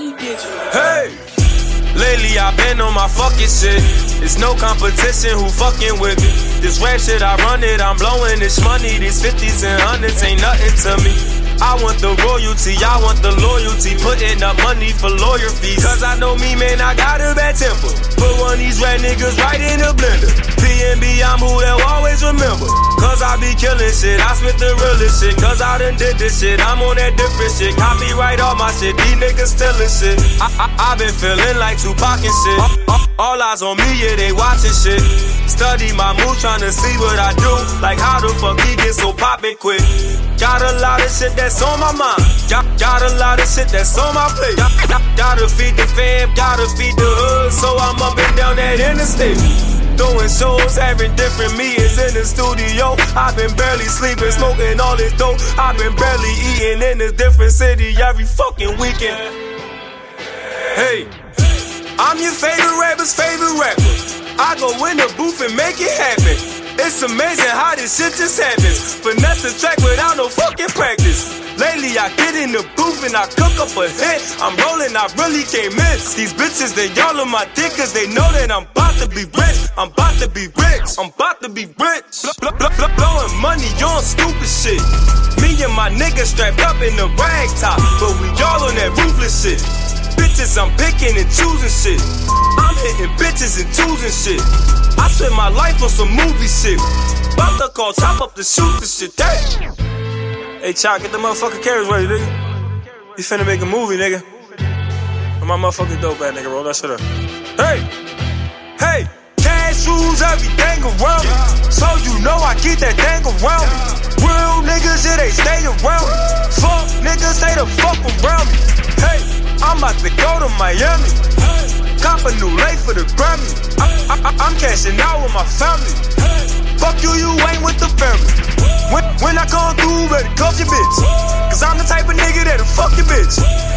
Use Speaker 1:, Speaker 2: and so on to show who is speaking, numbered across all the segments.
Speaker 1: Hey! Lately I've been on my fucking shit. It's no competition who fucking with me. This rap shit I run it, I'm blowing this money. These 50s and hundreds ain't nothing to me. I want the royalty, I want the loyalty. Putting up money for lawyer fees. Cause I know me, man, I got a bad temper. Put one of these red niggas right in the blender. PNB, I'm who they'll always remember. Cause I be killing shit, I spit the realest shit. Cause I done did this shit, I'm on that different shit. Copyright all my shit, these niggas stealing shit. I, I, I been feeling like Tupac and shit. All, eyes on me, yeah, they watching shit. Study my moves, trying to see what I do. Like how the fuck he get so poppin' quick. Got a lot of shit that's on my mind. Got, got a lot of shit that's on my plate. Got, got, gotta feed the fam, gotta feed the hood. So I'm up and down that interstate. Doing shows, having different meetings in the studio. I've been barely sleeping, smoking all this dope. I've been barely eating in a different city every fucking weekend. Hey, I'm your favorite rapper's favorite rapper. I go in the booth and make it happen. It's amazing how this shit just happens. Finesse the track without no fucking practice. Lately, I get in the booth and I cook up a hit. I'm rolling, I really can't miss. These bitches, they y'all on my dick cause they know that I'm about to be rich. I'm about to be rich. I'm about to be rich. Bl- bl- bl- blowing money on stupid shit. Me and my niggas strapped up in the rag top, but we all on that ruthless shit bitches, I'm picking and choosing shit. I'm hitting bitches and choosing shit. I spend my life on some movie shit. About to call top up to shoot this shit. Damn. Hey, Chop, get the motherfucking carriage ready, nigga. You finna make a movie, nigga. My motherfucking dope bad nigga, roll that shit up. Hey! Hey! Cash rules everything around me. So you know I keep that thing around me. Real niggas, yeah, they stay around me. Fuck niggas, stay the fuck around me. Hey! I'm about to go to Miami. Cop a new lake for the Grammy. I, I'm cashing out with my family. Fuck you, you ain't with the family. When, when I come through, better cuff your bitch. Cause I'm the type of nigga that'll fuck your bitch.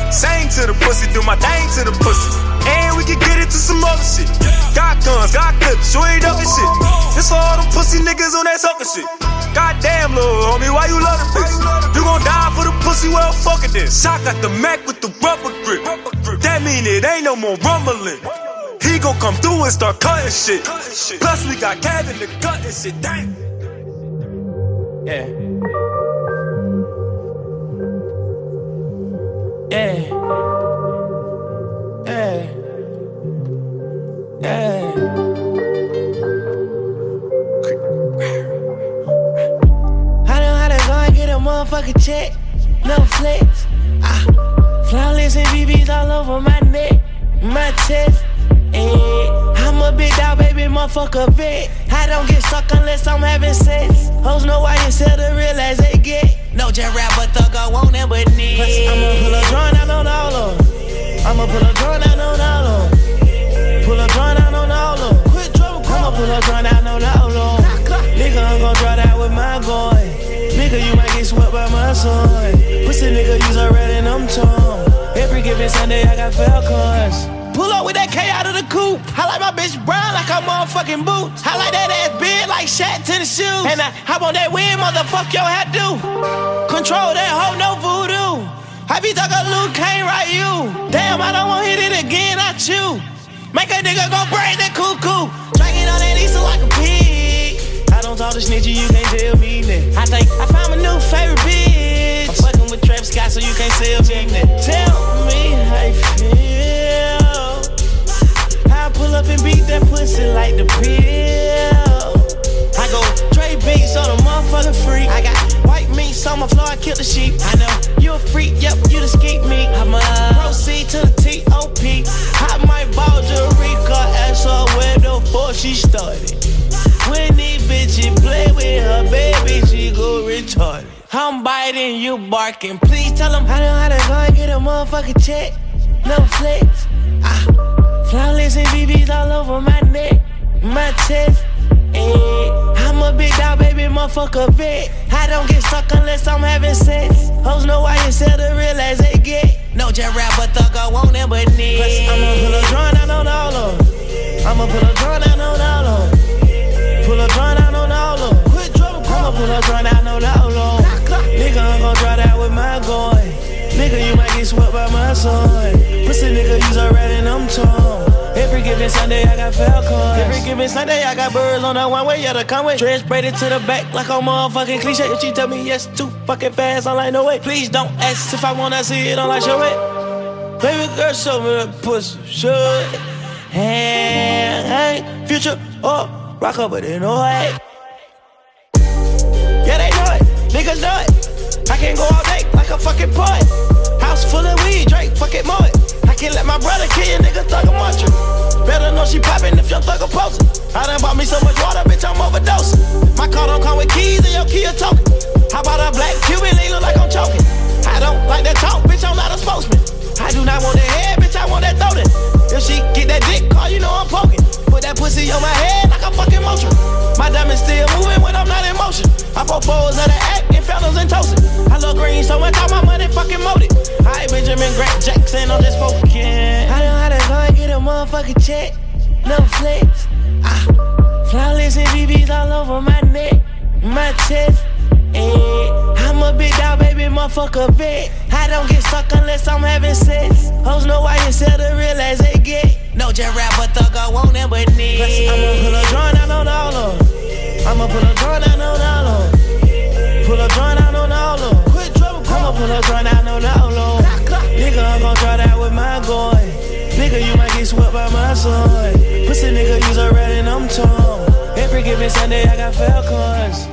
Speaker 1: Sing to the pussy, do my thing to the pussy. And we can get into some other shit. Got guns, got clips, you ain't up and shit. This for all them pussy niggas on that sucker shit. Goddamn, little homie, why you love the bitch? You gon' die for the pussy, well, fuck it then. Shot got the Mac with the rubber grip. That mean it ain't no more rumbling. He gon' come through and start cutting shit. Plus, we got Kevin to cut this shit. Dang.
Speaker 2: Yeah. Yeah. Yeah. Yeah. I know how to go and get a motherfucking check. No flex. Ah. Flawless and BBs all over my neck, my chest. Hey, I'm a big dog, baby, motherfucker vet. I don't get stuck unless I'm having sex. Hoes know why you sell the real as they get. No just rap, but thug, I want them but need. I'ma pull a joint out on all of 'em. I'ma pull a joint out on all of. Pull a joint out on all of. Quit trouble, I'ma pull a joint out on all of. Nigga, I'm gon' draw that with my gun. Nigga, you might get swept by my son. Pussy nigga, use a red and I'm torn. Every given Sunday, I got Falcons. Pull up with that K out of the coupe. I like my bitch brown like I'm motherfucking boots. I like that ass big like Shaq to the shoes. And I hop on that win, motherfuck your do. Control that hoe, no voodoo. I be talking Luke Kane right you. Damn, I don't want hit it again, I chew. Make a nigga go break cuckoo. Drinking on that Easter like a pig. I don't talk to snitchy, you can't tell me that. I think I found my new favorite bitch. I'm fucking with Travis Scott, so you can't tell me that. Tell me how you feel. I pull up and beat that pussy like the pill. I go Dre beats on a motherfucking freak. I got white meat, so my floor, I kill the sheep. I know you a freak, yep, you the skeet me. I'ma proceed to the T.O.P. I might ball Jerica, ask her where the fuck she started. When these bitches play with her baby, she go retarded. I'm biting, you barking. Please tell them I know how to go and get a motherfucking check. No flex. Ah, flawless and BBs all over my neck, my chest. Hey, I'm a big dog, baby, motherfucker vet. I don't get stuck unless I'm having sex. Hoes know why you sell the real as they get. No just rap, but thug, I want them but need. I'ma pull a joint out on all of 'em. I'ma pull a joint out on all of 'em. Pull a joint out on all of 'em. Quit trouble, I'ma pull a joint out on all of 'em. Nigga, I'm with my gun. Nigga, you might get swept by my son. Pussy Every given Sunday, I got Falcons. Every given Sunday, I got birds on the one way, yeah, the conway. Dress braided to the back like a motherfucking cliche. If she tell me yes, too fucking fast, I'm like, no way. Please don't ask if I wanna see it, I'm like, show it. Baby girl, show me the pussy, show it. Hey, hey, future, oh, rock up, but they know it. Yeah, they know it, niggas know it. I can go all day like a fucking poet. House full of weed, Drake, fuck it, it. I can't let my brother kill you, nigga, thug a muncher. Better know she poppin' if your thug a poser. I done bought me so much water, bitch, I'm overdosing. My car don't come with keys and your key a token. How about a black Cuban, they look like I'm choking. I don't like that talk, bitch, I'm not a spokesman. I do not want that head, bitch, I want that throat. If she get that dick, call you know I'm poking. Put that pussy on my head like a fucking motion. My diamonds still moving when I'm not in motion. I propose of the act and fellas and toasting. I love green so much, all my money fucking molded. I Benjamin Grant Jackson, I'm just focusing. I know how to go and get a motherfucking check. No flex. Ah, flawless and BBs all over my neck, my chest. Hey, I'm a big dog, baby, motherfucker vet. I don't get stuck unless I'm having sex. Hoes know why you sell the real as they get. No just rap, but thug, I want them but need. I'ma pull a joint out on all of I'ma pull a joint out on all of Pull a joint out on all of I'ma pull a joint out on all of Nigga, I'm gon' try that with my gun. Nigga, you might get swept by my son. Pussy nigga, use a red and I'm torn. Every given Sunday, I got Falcons.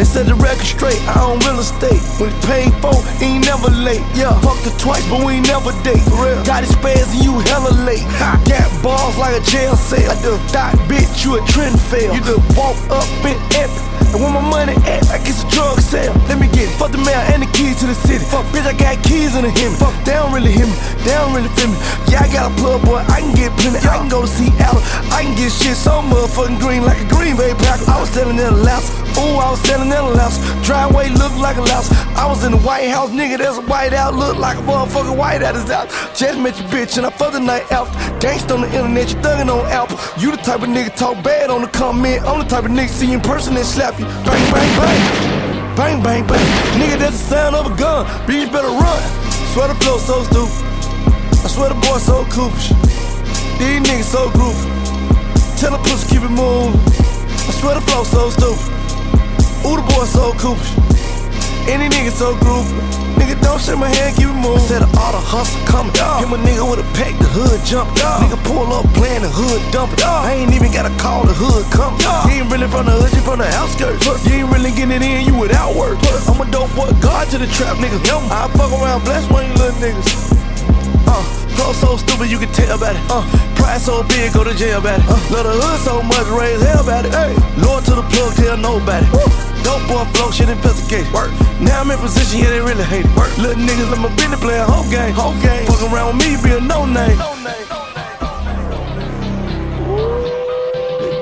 Speaker 3: They said the record straight, I own real estate. When it's paid for, ain't never late. Yeah, fucked her twice, but we ain't never date. For real. Got his spaz and you hella late. Ha. Got balls like a jail cell. I just thought, bitch, you a trend fail. You just walk up in epic. And when my money at, like it's a drug sale. Let me get it. Fuck the mail and the keys to the city. Fuck, bitch, I got keys in the Hemi. Fuck, they don't really hear me. They don't really feel me. Yeah, I got a plug, boy. I can get plenty. I can go to Seattle. I can get shit so motherfucking green like a Green Bay Packer. I was selling in a louse. Ooh, I was selling in a louse. Driveway looked like a louse. I was in the White House, nigga. That's a white out. Look like a motherfucking white out is out. Just met your bitch and I fucked the night out. Gangsta on the internet, you thuggin' on Apple. You the type of nigga talk bad on the comment. I'm the type of nigga see in person and slap. Bang, bang, bang. Bang, bang, bang. Nigga, that's the sound of a gun. Bitch, better run. Swear the flow so stupid. I swear the boy so coopish. These niggas so groovy. Tell the pussy keep it moving. I swear the flow so stupid. Ooh, the boy so coopish. Any nigga so groovy. Don't shake my hand, keep it moving. Said all the hustle coming. Yeah. Him a nigga with a pack, the hood jump. Yeah. Nigga pull up, playing the hood dump. Yeah. I ain't even gotta call the hood come. Yeah. You ain't really from the hood, you from the outskirts. Plus, you ain't really getting it in, you without work. Plus, I'm a dope boy, guard to the trap, nigga. Yum. I fuck around, bless one of you little niggas. Uh, flow so stupid you can tell about it. Uh, pride so big, go to jail about it. Uh, love the hood so much, raise hell about it. Hey, Lord to the plug, tell nobody. Woo. Dope boy flow, shit investigate. Work. Now I'm in position, yeah, they really hate it. Work. Little niggas, I'm a business player, whole game. Whole game. Fuck around with me, be a no name. No name.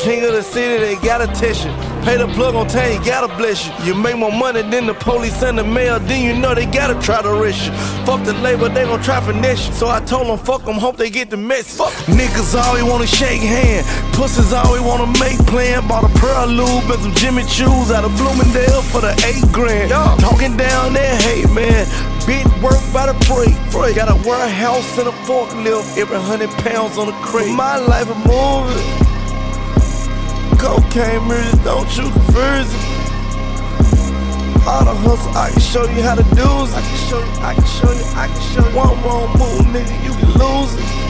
Speaker 3: King of the city, they gotta test you. Pay the plug on time, you gotta bless you. You make more money than the police and the mail, then you know they gotta try to arrest you. Fuck the labor, they gon' try finesse you. So I told them, fuck them, hope they get the message. Fuck. Niggas always wanna shake hand, pussies always wanna make plan. Bought a pearl lube and some Jimmy Choos out of Bloomingdale for the eight grand. Talking down there, hey man. Big work by the freight. freight. Got a warehouse and a forklift, every hundred pounds on a crate. My life a movie. Cocaine mirrors, don't you confuse it. All the hustle, I can show you how to do it. I can show you, I can show you, I can show you. One wrong move, nigga, you can lose it.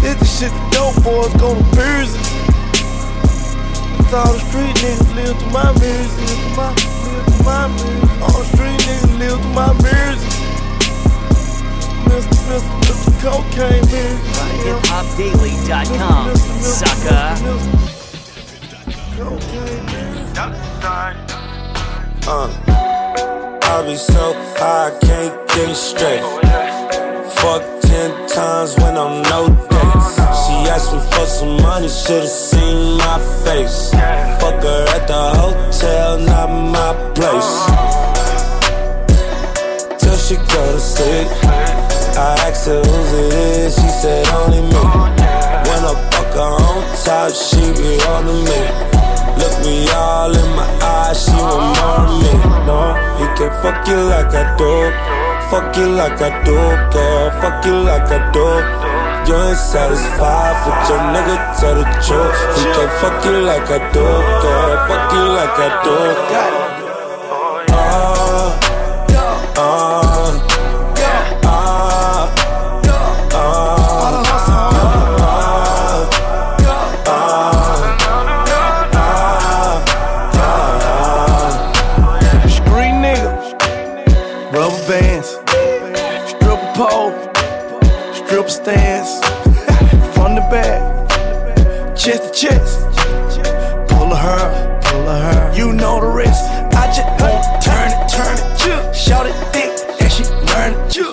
Speaker 3: This the shit the dope boys gonna abuse it. It's all the street niggas live through my mirrors, live through my, live through my mirrors. All the street niggas live through my mirrors. Mr. Mr. Mr. Cocaine mirrors.
Speaker 4: HipHopDaily.com, sucker.
Speaker 5: Uh, I be so high, I can't get it straight. Fuck ten times when I'm no dates. She asked me for some money, should've seen my face. Fuck her at the hotel, not my place. Till she go to sleep. I asked her who's it is, she said only me. When I fuck her on top, she be on to me. Look me all in my eyes, she want more of me. No, he can't fuck you like I do. Fuck you like I do, girl. Fuck you like I do. You ain't satisfied, but your nigga tell the truth. He can't fuck you like I do, girl. Fuck you like I do. Ah,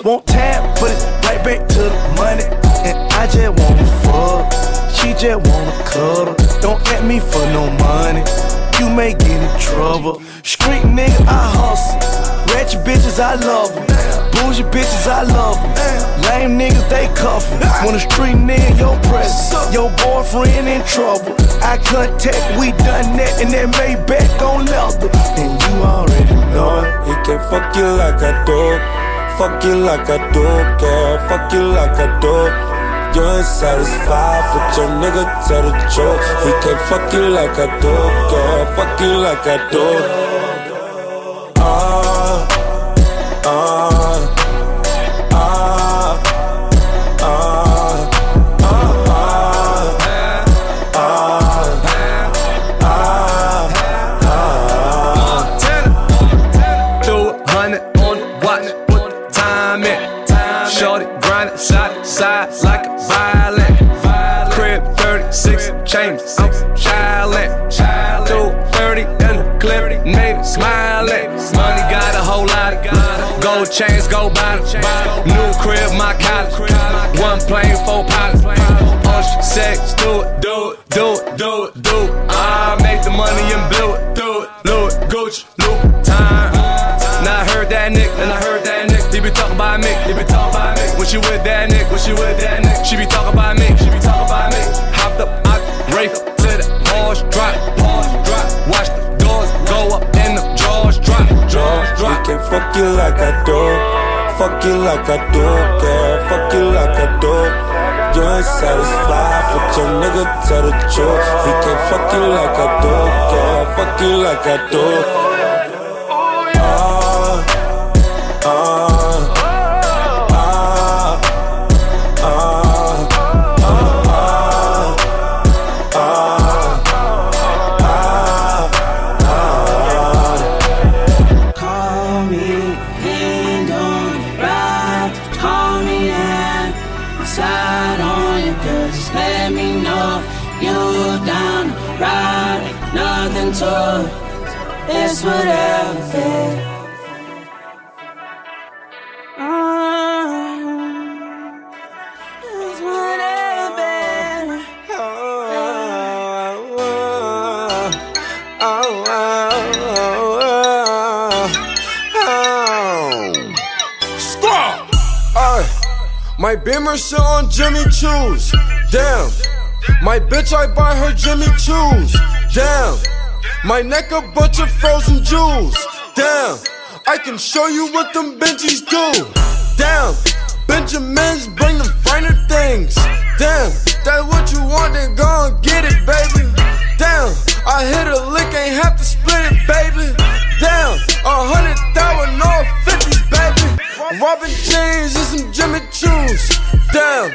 Speaker 3: Won't tap, but it's right back to the money. And I just wanna fuck. She just wanna cuddle. Don't at me for no money. You may get in trouble. Street nigga, I hustle. Ratchet bitches, I love them. Bougie bitches, I love them. Lame niggas, they cuffin'. When a street nigga, your presence. Your boyfriend in trouble. I contact, we done that, and that Maybach on leather. And you already know it.
Speaker 5: He can't fuck you like I do. Fuck you like I do, girl. Fuck you like I do. You ain't satisfied, but your nigga tell the truth. He can't fuck you like I do, girl. Fuck you like I do.
Speaker 6: Sex, do it, do it, do it, do it, do it. I make the money and blew it, do it. Louis, Gucci, Louis, time. Now I heard that Nick, and I heard that Nick. He be talking about me, he be talking about me. When she with that Nick, when she with that Nick, she be talking about me, she be talking about me. Hopped up, I race to the Porsche, drop, Porsche, drop. Watch the doors go up in the drawers, drop, drawers, drop.
Speaker 5: We can fuck you like I do. Fuck you like I do, girl. Fuck you like I do. You ain't satisfied, but your nigga tell the truth. He can't fuck you like I do, girl. Fuck you like I do. Beamer sit on Jimmy Choo's. Damn. My bitch, I buy her Jimmy Choo's. Damn. My neck a bunch of frozen jewels. Damn, I can show you what them Benjis do. Damn, Benjamins bring them finer things. Damn, that's what you want, then go and get it, baby. Damn, I hit a lick, ain't have to split it, baby. Damn, a hundred thousand, all baby. Robin jeans and some Jimmy Choos. Damn,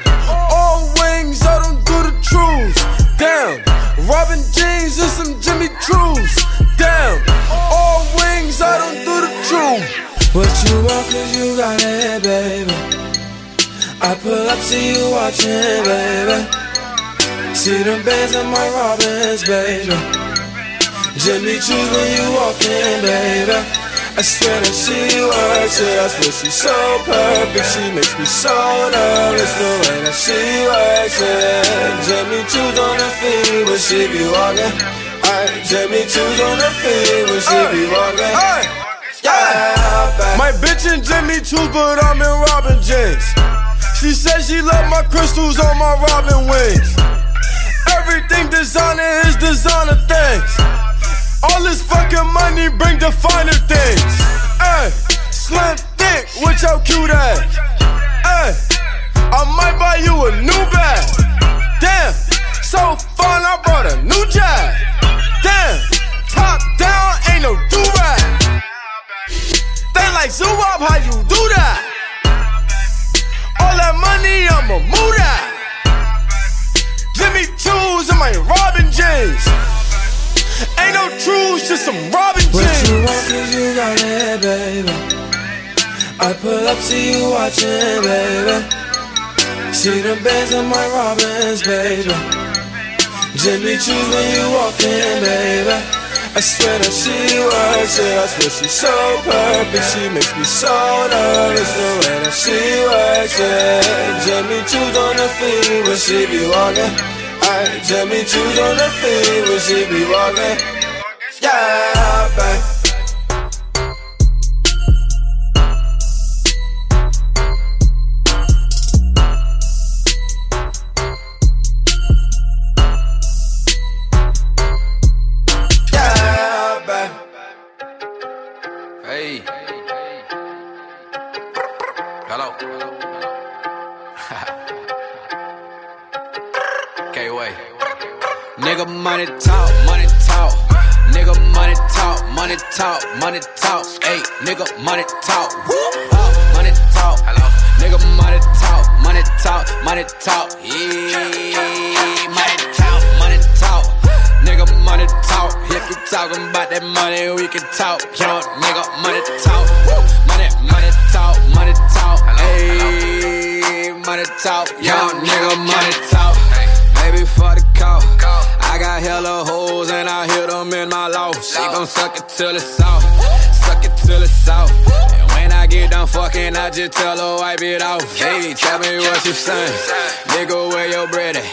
Speaker 5: all wings, I don't do the truths. Damn, Robin jeans and some Jimmy Choos. Damn, all wings, I don't do the truth.
Speaker 7: What you want, cause you got it, baby. I pull up, see you watching, baby. See them bands in my Robins, baby. Jimmy Choos when you walk in, baby. I swear that she works it. I swear she's so perfect. She makes me so nervous. The way that she works it. Jimmy Choo's on her feet when she be walking. I Jimmy Choo's on the feet when she be walking. Yeah,
Speaker 5: My bitch and Jimmy Choo's, but I'm in Robin jeans. She said she love my crystals on my Robin wings. Everything designer is designer things. All this fucking money bring the finer things. Hey, slim thick, which how cute ass. Hey, I might buy you a new bag. Damn, so fun, I brought a new jag. Damn, top down, ain't no do rag. They like zoo up, how you do that? All that money, I'ma move that. Jimmy Choo's and my Robin jeans. Ain't no truths, just some Robin
Speaker 7: What you want, cause you got it, baby. I pull up, see you watching, baby. See the bands on my Robins, baby. Jimmy Choo's when you walk in, baby. I swear that she works it. I swear she's so perfect. She makes me so nervous the way that she works it. Jimmy Choo's on the feet when she be walking. Ay, me Choo's on the feet when she be walking. Yeah, babe. Yeah,
Speaker 8: Nigga money talk, money talk. Nigga money talk, money talk, money talk. Hey, nigga money talk. Woo. Uh, money talk. Hello. Nigga money talk, money talk, money talk. Yeah, money talk, money talk. Nigga money talk. If you talking about that money, we can talk. Young nigga money talk. Woo. Money, money talk, money talk. Hey, money talk. Young nigga money talk. Baby for the call. I got hella hoes and I hit them in my loft. She gon' suck it till it's soft. Suck it till it's soft. And when I get done fucking, I just tell her wipe it off. Baby, tell me what you saying. Nigga, where your bread at?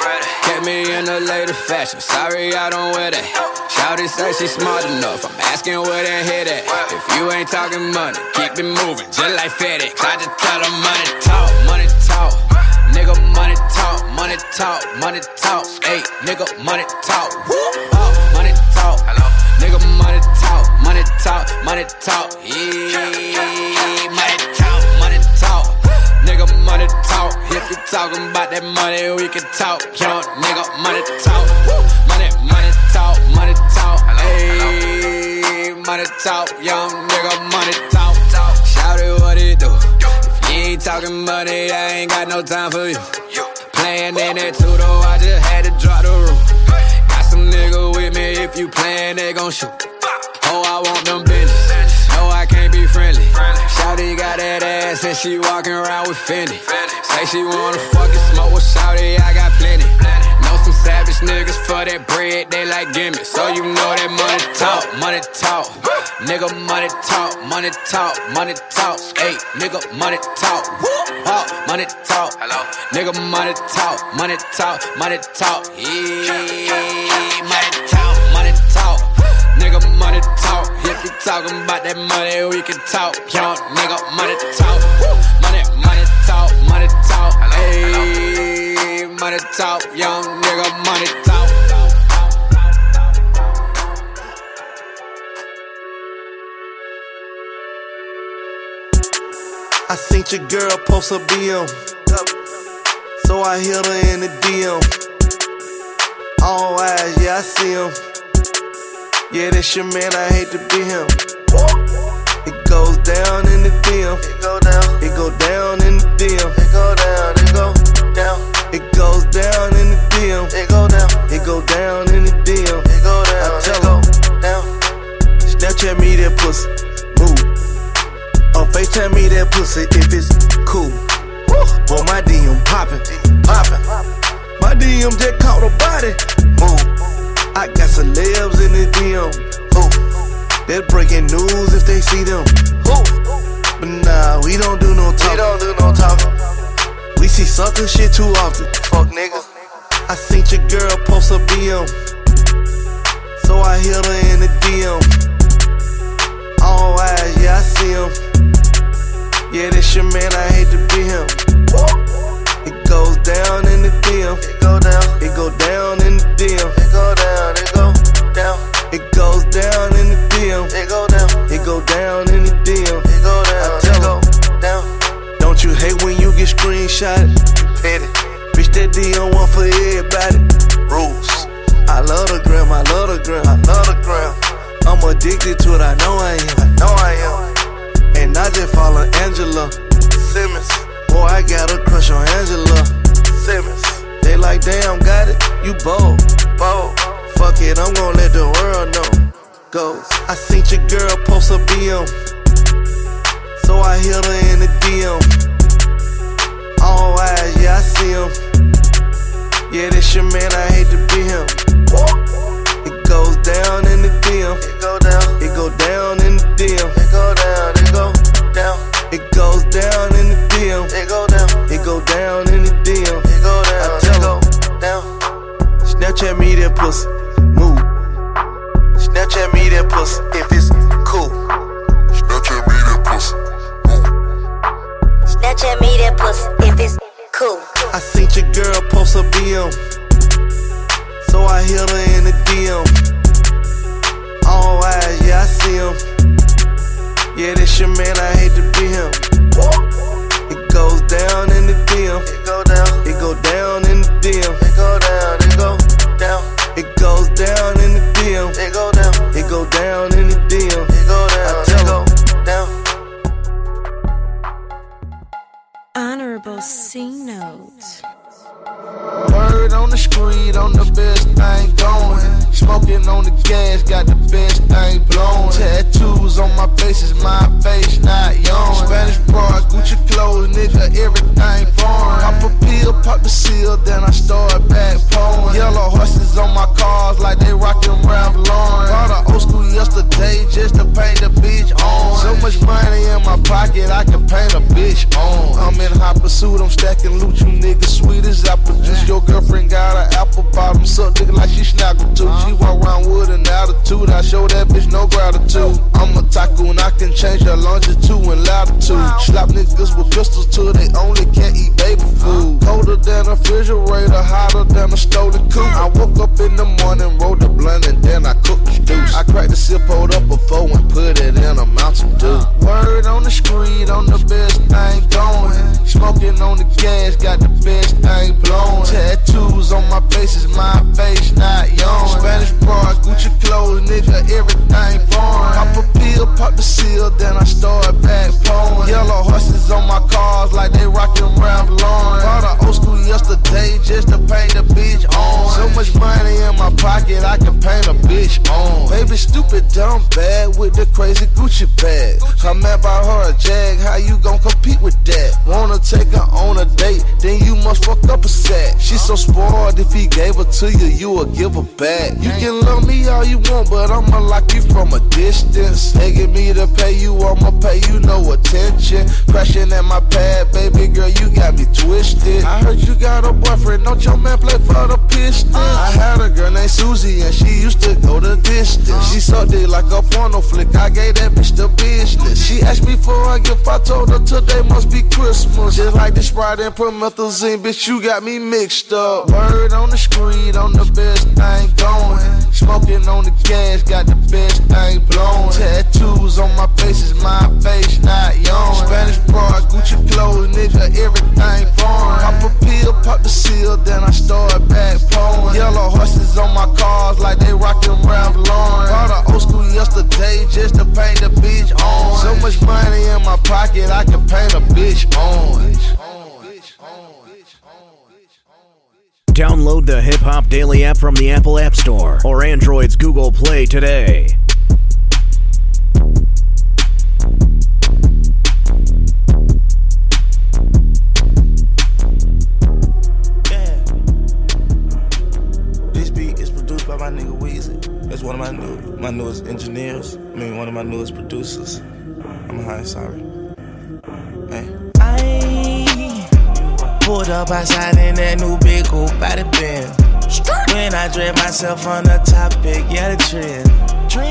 Speaker 8: Kept me in the latest fashion. Sorry, I don't wear that. Shouty say she smart enough. I'm asking where that head at. If you ain't talking money, keep it moving, just like FedEx. I just tell them money talk. Talk, money talk, money talk. Hey, nigga, money talk. Woo! Uh, money talk. Hello. Nigga, money talk, money talk, money talk. Yeah, money talk, money talk. Nigga, money talk. If you talking about that money, we can talk. Young nigga, money talk. Money, money talk, money talk. Hey, money talk. Young nigga, money talk. Shout it, what it do? If you ain't talking money, I ain't got no time for you. Playing in that two though, I just had to drop the roof. Got some nigga with me, if you playin', they gon' shoot. Oh, I want them bitches. No, I can't be friendly. Shawty got that ass and she walking around with Fendi. Say she wanna fucking smoke with Shawty, I got plenty. Know some savage niggas for that bread, they like gimme. So you know that money talk, money talk. Nigga, money talk, money talk, money talk. Hey, nigga, money talk. Uh, money talk. Hello. Nigga, money talk, money talk, money talk. Yeah, money talk, money talk. Nigga, money talk. If you talking about that money, we can talk. Young nigga, money
Speaker 3: I seen your girl post a BM. So I hit her in the DM. All eyes, yeah, I see him. Yeah, that's your man, I hate to be him. It goes down in the DM. It go down. It go down in the DM. It go down. It go down. It goes down in the DM. It go down. It go down in the DM. It go down. I tell her down. Snapchat me that pussy. Or FaceTime me that pussy if it's cool. Boy, my DM poppin', poppin'. My DM just caught a body. Move. I got celebs in the DM. Who? They're breaking news if they see them. Who? But nah, we don't do no talking. We don't do no talking. We see sucker shit too often. Fuck niggas. I seen your girl post a BM. So So I hit her in the DM. All eyes, yeah, I see him. Yeah, this your man, I hate to be him. It goes down in the DM. It go down. It go down in the DM. It go down. It go down. It goes down in the DM. It go down. It go down in the DM. It go down. I tell it down. Don't you hate when you get screenshotted? Petty. Bitch, that DM one for everybody. Rules. I love the gram. I love the gram. I love the gram. I'm addicted to it. I know I am. I know I am. And I just follow Angela Simmons. Boy, I got a crush on Angela Simmons. They like, damn, got it. You bold. Bold. Fuck it, I'm gon' let the world know. Goes. I seen your girl post a BM. So I hit her in the DM. All eyes, yeah, I see him. Yeah, this your man, I hate to be him. It down in the DM. It go down. It go down in the DM. It go down. It go down. It goes down in the DM. It go down. It go down in the DM. It go down. I tell it down. Snapchat me that pussy. Move. Snapchat me that pussy if it's cool.
Speaker 9: Snapchat me that pussy. Move.
Speaker 10: Snapchat me that pussy if it's cool.
Speaker 3: I seen your girl post a BM. So I hit her in the DM. All eyes, yeah, I see him. Yeah, this your man, I hate to be him. It goes down in the DM. It go down. It go down in the DM. It go down. It go down. It goes down in the DM. It go down. It go down in the DM. It go down. I tell it down.
Speaker 11: Honorable C note.
Speaker 12: Word on the street, on the best thing going. Smoking on the gas, got the best thing blowing. Tattoos on my face is my face, not yours. Spanish bras, Gucci clothes, nigga, everything foreign. Pop a pill, pop the seal, then I start back pouring. Yellow horses on my cars, like they rockin' Ralph Lauren. Bought a old school yesterday just to paint the bitch on. So much money in my pocket, I can paint a bitch on. I'm in hot pursuit, I'm stacking loot, you niggas sweet as apple juice. Your girlfriend got an apple bottom, suck dick like she snaggle too. She walk around with an attitude, I show that bitch no gratitude. I'm a tycoon, I can change her longitude and latitude. Slap niggas with pistols till they only can't eat baby food. Colder than a refrigerator, hotter than a stolen coupe. I woke up in the morning, rolled the blunt, and then I cooked the juice. I cracked the sip, hold up before and put it in a Mountain Dew. Word on the street, on the best thing. Smoking on the gas, got the best thing blowing. Tattoos on my face is my face, not yours. Spanish bras, Gucci clothes, nigga, everything foreign. Pop a pill, pop the seal, then I start back pouring. Yellow horses on my cars, like they rockin' Ralph Lauren. Bought a old school yesterday just to paint the bitch on. So much money in my pocket, I can paint a bitch on. Baby, stupid, dumb, bad with the crazy Gucci bag. I'm mad about her a jag, how you gon' compete with that? Wanna take her on a date, then you must fuck up a sack. She so spoiled, if he gave her to you, you would give her back. You can love me all you want, but I'ma like you from a distance. Begging me to pay you, I'ma pay you no attention. Crashing at my pad, baby girl, you got me twisted. I heard you got a boyfriend, don't your man play for the Pistons? I had a girl named Susie, and she used to go the distance. She sucked it like a porno flick, I gave that bitch the business. She asked me for a gift, I told her today must be Christmas. Just like the Sprite and promethazine, bitch, you got me mixed up. Word on the street, on the best thing going. Smoking on the gas, got the best thing blowing. Tattoos on my face is my face, not yours. Spanish bras, Gucci clothes, nigga, everything foreign. Pop a pill, pop the seal, then I start back pouring. Yellow horses on my cars, like they rockin' Ralph Lauren. Bought a old school yesterday just to paint the bitch on. So much money in my pocket, I can paint a bitch on.
Speaker 4: Download the Hip Hop Daily app from the Apple App Store or Android's Google Play today.
Speaker 13: This beat is produced by my nigga Weezy. That's one of my new, my newest engineers. I mean, one of my newest producers. I'm high sorry. Hey.
Speaker 14: I pulled up outside in that new big old body band.
Speaker 2: When I drag myself on the topic, yeah, the trend.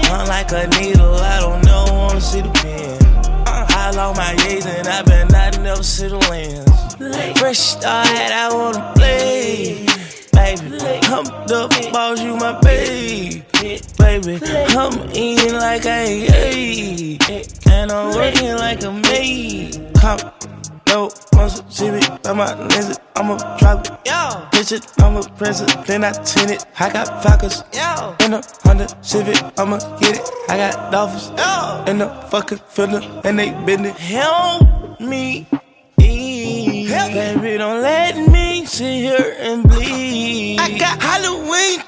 Speaker 2: I'm like a needle, I don't know, wanna see the pen. I lost my gaze and I been not never see the lens. Fresh start, I wanna play. Baby, I'm the boss, you my baby. Baby, I'm eating like I ate. And I'm working like a maid. Come no, once see me by my lenses, I'm a drop it. Yo. Bitch it, I'm a president, then I tin it. I got Falcons. Yo. In a Honda Civic, I'ma get it. I got Dolphins. Yo. In the fucking filler, and they bend it. Help me. Help. Baby, don't let me sit here and bleed. I got Halloween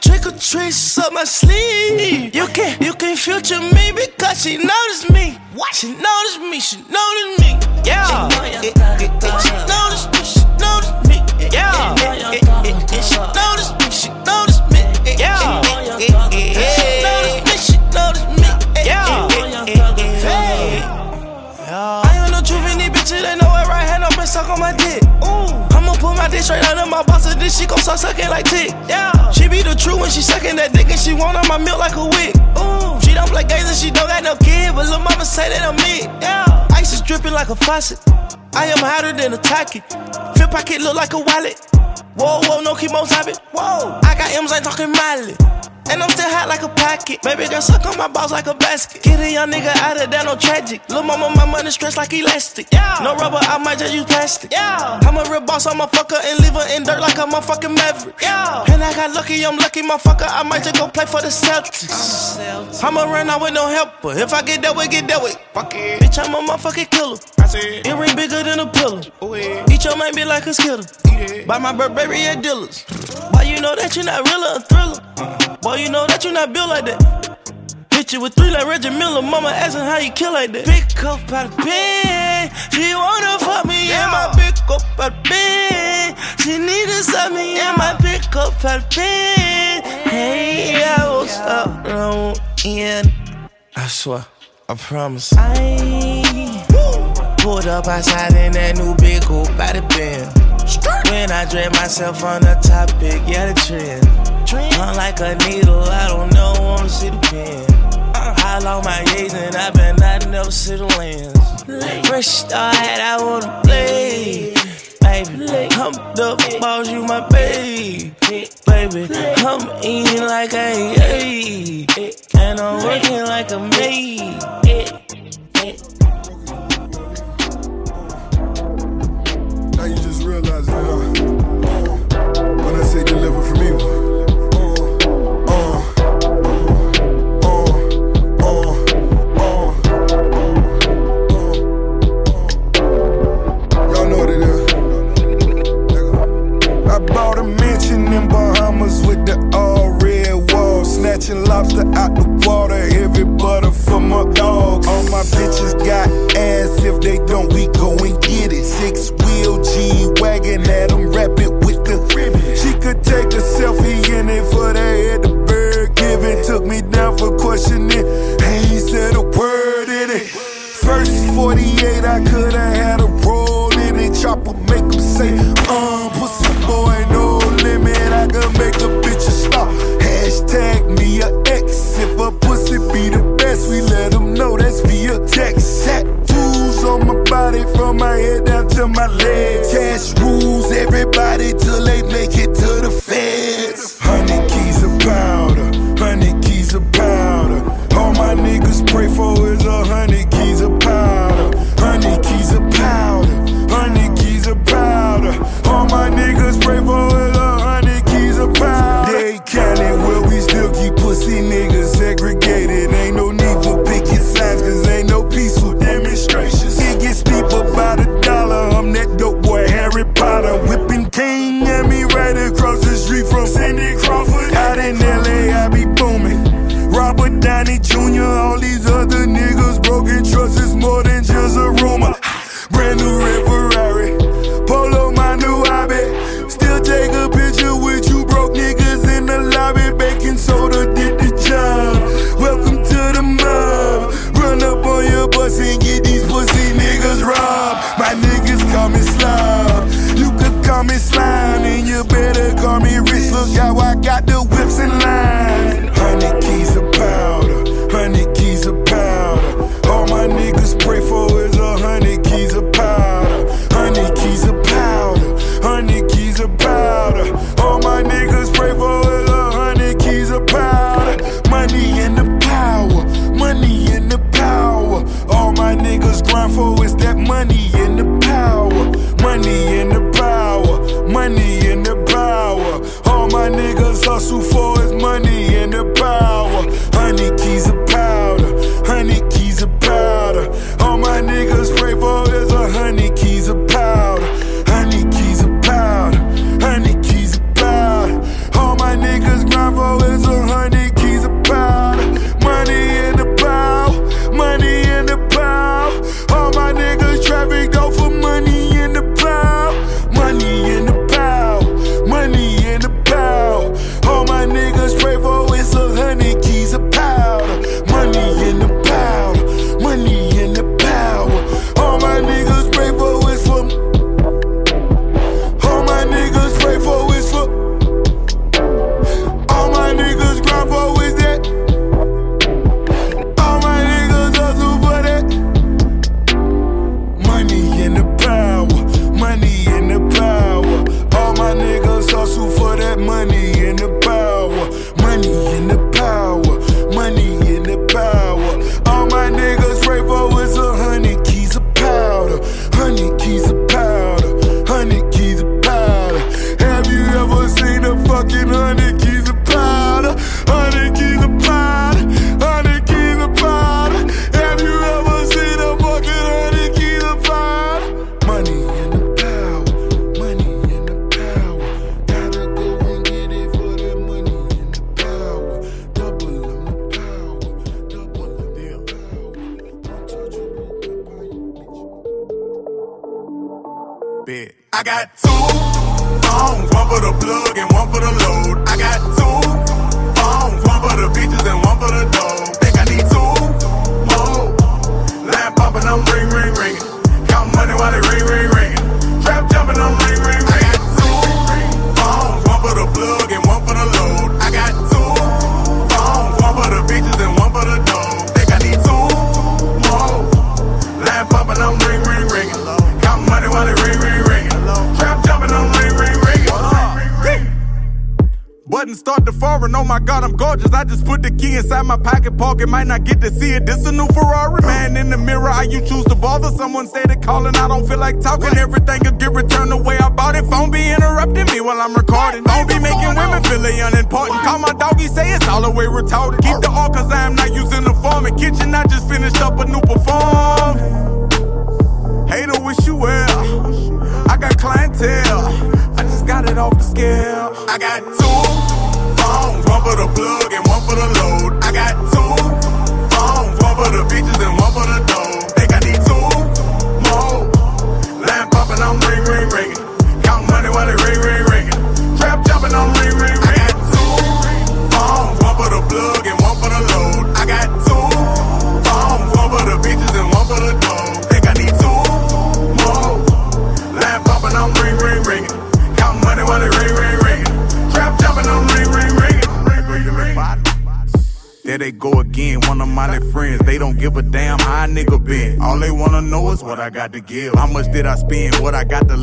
Speaker 2: or up my sleeve. You can you can future me because she noticed me. What? She noticed me. She noticed me. Yeah. She, noticed me. She noticed me. Yeah. She noticed I'ma put my dick straight out of my and then she gon' start sucking like tick. Yeah. She be the true when she sucking that dick and she want on my milk like a wig. Ooh. She don't play games and she don't got no kid, but little mama say that I'm me. Yeah. Ice is dripping like a faucet. I am hotter than a tacky. Feel pocket look like a wallet. Whoa, whoa, no chemo it. Whoa. I got M's, ain't talking Miley. And I'm still hot like a pocket. Baby girl, suck on my balls like a basket. Get a young nigga out of that, no tragic. Lil' mama, my money stretched like elastic. Yeah. No rubber, I might just use plastic. Yeah. I'm a real boss, I'm a fucker and leave her in dirt like a motherfucking maverick. Yeah. And I got lucky, I'm lucky, motherfucker. I might just go play for the Celtics. I'ma run out with no help, but if I get that way, get that way. Fuck it. Bitch, I'm a motherfucking killer. I said. It ring bigger than a pillow. Oh, yeah. Eat your man be like a skitter. Buy my Burberry at dealers. Why you know that you're not real a thriller? Uh-huh. Boy, you know that you not built like that. Hit you with three like Reggie Miller. Mama asking how you kill like that. Pick up out of bed. She wanna fuck me yeah. in my pick up out of bed. She need to suck me yeah. in my pick up out of bed. Hey, I won't stop. I won't end. I swear, I promise. I pulled up outside in that new big by the bend. When I drag myself on the topic, yeah, the trend. I'm like a needle, I don't know, wanna see the pen. I lost my gaze and I've been not never see the lens. Fresh start, I wanna play. Baby, I'm the boss, you my baby. Baby, I'm eating like I ate. And I'm working like a maid.
Speaker 15: Now you just realize that uh, when I say deliver from evil. Uh, uh, uh, in Bahamas with the all red. Snatching lobster out the water, butter for my dogs. All my bitches got ass, if they don't, we go and get it. Six wheel G Wagon, them wrap it with the ribbon. She could take a selfie in it for the head, the bird giving. Took me down for questioning, ain't said a word in it. First 48, I could've had a roll in it. Chopper make them say, um, pussy boy, no limit. I could make a bitch a star. Hashtag me a X. If a pussy be the best, we let them know that's via text. Tattoos on my body from my head to my legs. Cash rules everybody till they make it to the feds. Hundred keys of powder, hundred keys of powder. All my niggas pray for is a hundred keys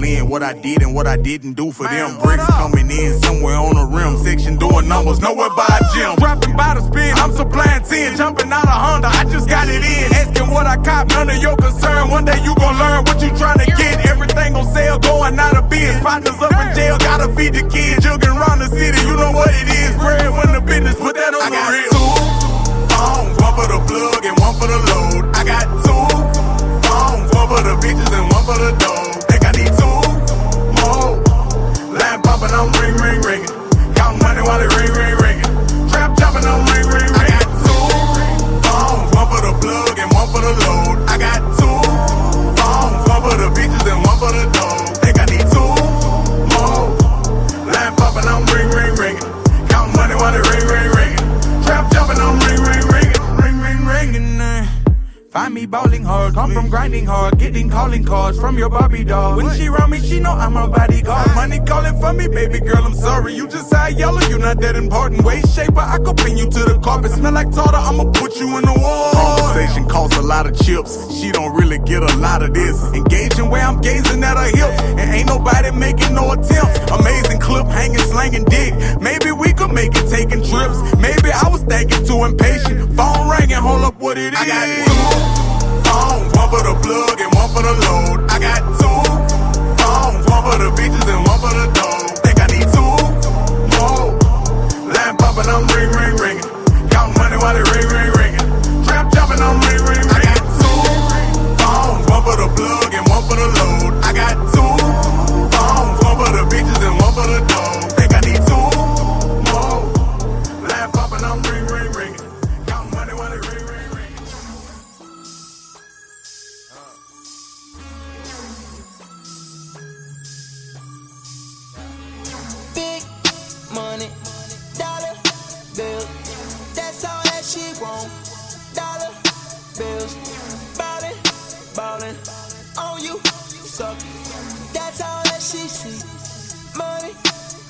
Speaker 16: What I did and what I didn't do for Man, them. Bricks coming in somewhere on the rim. Section doing numbers, nowhere by a gym. Dropping by the spin, I'm supplying 10. Jumping out of Honda, I just got it in. Asking what I cop, none of your concern. One day you gon' learn what you trying to get. Everything on sale, going out of biz. Partners up in jail, gotta feed the kids. Jugging around the city, you know what it is. Bread when the business, put that on
Speaker 17: I
Speaker 16: the real.
Speaker 17: Two phones, one for the plug and one for the load. I got two phones, one for the bitches and one for the dough. probably ring, ring, ringing. Trap chopping, I'm ring, ring, ring. I got two phones, one for the plug and one for the load. I got two phones, one for the bitches and one for the dough. Think I need two more. Line popping, I'm ring, ring, ringing. Count money while it ring.
Speaker 16: me bowling hard. Come from grinding hard, getting calling cards from your Barbie doll. When she around me, she know I'm a bodyguard. Money calling for me, baby girl, I'm sorry. You just high yellow, you not that important. Way shaper, I could pin you to the carpet. Smell like tartar, I'ma put you in the wall. Conversation costs a lot of chips. She don't really get a lot of this. Engaging where I'm gazing at her hips, and ain't nobody making no attempts. Amazing clip, hanging, slanging dick. Maybe we could make it taking trips. Maybe I was thinking too impatient. Phone ringing, hold up what it is.
Speaker 17: I got two
Speaker 16: phones, one for the plug and one for the load. I got two phones, one for the bitches and one for the dough. Think I need two more. Line poppin', I'm ring, ring, ringing. Count money while it ring, ring, ringing. Trap jumping, I'm ring, ring, ringing. I got two phones, one for the plug and one for the load. I got two phones, one for the bitches and one for the dough.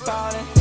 Speaker 18: Ballin',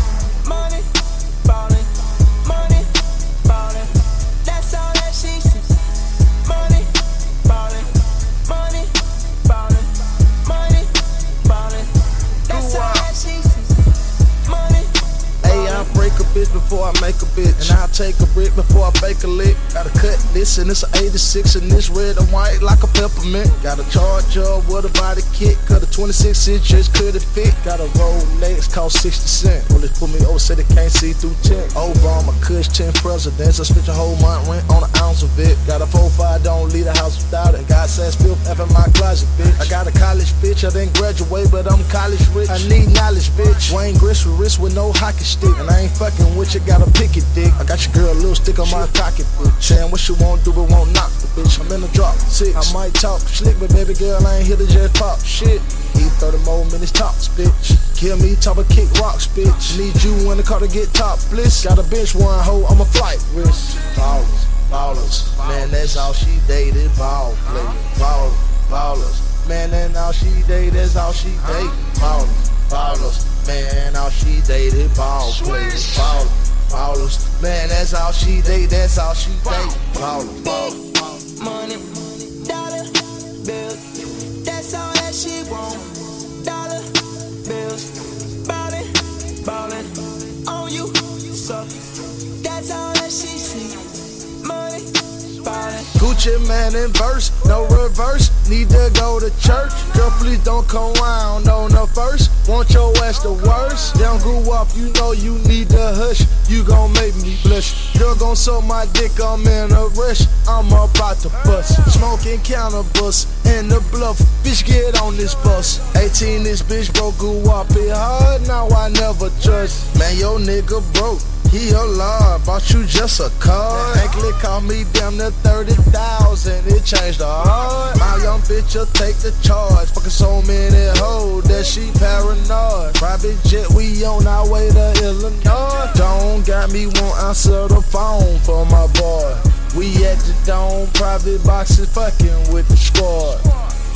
Speaker 12: bitch before I make a bitch. And I take a brick before I bake a lick. Gotta cut this and it's an 86 and this red and white like a peppermint. Gotta charge up with a body kit. Cut a 26 inches, could it fit? Got a Rolex, cost 60 cent. Police put me over, say they can't see through 10. Obama, Kush, 10 presidents. I spent a whole month rent on an ounce of it. Got a 4-5, don't leave the house without it. God says, spill F in my closet, bitch. I got a college bitch, I didn't graduate, but I'm college rich. I need knowledge, bitch. Wayne Gretzky wrist with no hockey stick. And I ain't fucking with you, got a picket dick. I got your girl a little stick on my pocket, bitch. Saying what she won't do, but won't knock the bitch. I'm in the drop, six. I might talk slick, but baby girl, I ain't here to just pop shit. Need 30 more minutes tops, bitch. Kill me, top of kick rocks, bitch. Need you in the car to get top bliss. Got a bench one hoe, I'm a flight risk. Ballers, ballers. Man, that's all she dated. Ball player, ball, ballers. Man, that's all she dated. That's all she dated. Ballers, ballers. Man, all she dated. Ball players, ballers, ballers. Man, that's all she dated. That's all she dated. Ballers, ballers.
Speaker 18: money, dollar bills. That's all that she want. Dollar bills, ballin', ballin' on you, suck.
Speaker 12: Gucci Mane in verse, no reverse. Need to go to church. Girl, please don't come round on the first. Want your ass the worst. Down grew up, you know you need to hush. You gon' make me blush. Girl gon' suck my dick, I'm in a rush. I'm about to bust. Smoking cannabis in the bluff. Bitch, get on this bus. 18, this bitch broke, grew up it hard. Now I never trust. Man, your nigga broke. He a lot, bought you just a car. Anklet called me damn near 30,000. It changed the heart. My young bitch will take the charge. Fucking so many hoes that she paranoid. Private jet, we on our way to Illinois. Don't got me won't answer the phone for my boy. We at the dome, private boxes fucking with the squad.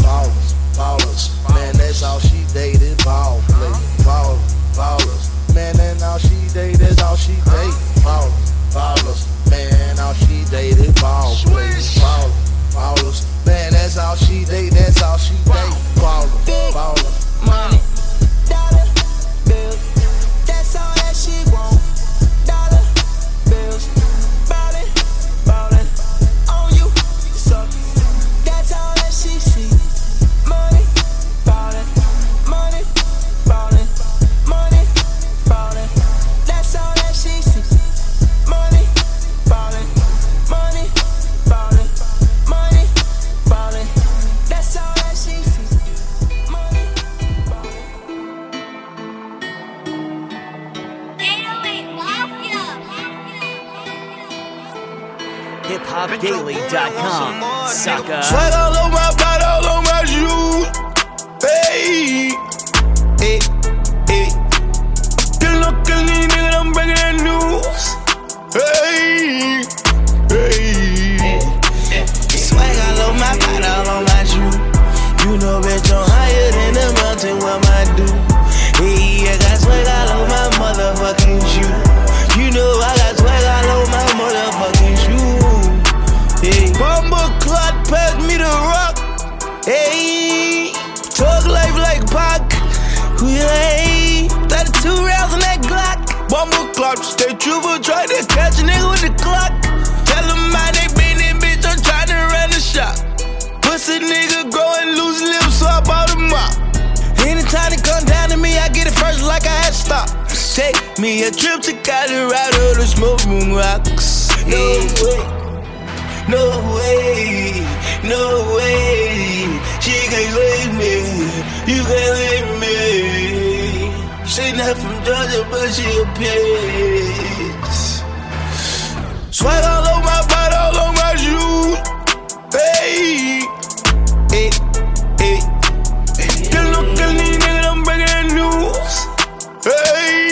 Speaker 12: Ballers, ballers, man, that's all she dated. Ball play, ballers, ballers. Man, and all she dated, that's all she date. Ballers, ballers, man, all she dated. Ball play, ballers, ballers. Man, that's all she dated, that's all she dated. Ballers, ballers.
Speaker 18: Money,
Speaker 4: HipHopDaily.com. Sucker.
Speaker 2: Swag all on my body, all on my shoes. Hey, hey, hey. Good these niggas, I'm breaking that news.
Speaker 3: watch. They triple try to catch a nigga with the clock. Tell them how they been in, bitch. I'm trying to run the shop. Pussy nigga growing loose lips, so I bought a mop. Anytime it
Speaker 2: come down to me, I
Speaker 3: get it first like
Speaker 2: I had to stop. Take
Speaker 19: me a trip to Colorado to smoke moon rocks. No way, no way, no way. She can't leave me, you can't leave me. She not from Georgia, but she a bitch. Swag all on my body, all on my shoes. Hey, hey, hey. You look at me, nigga, I'm breaking news. Hey.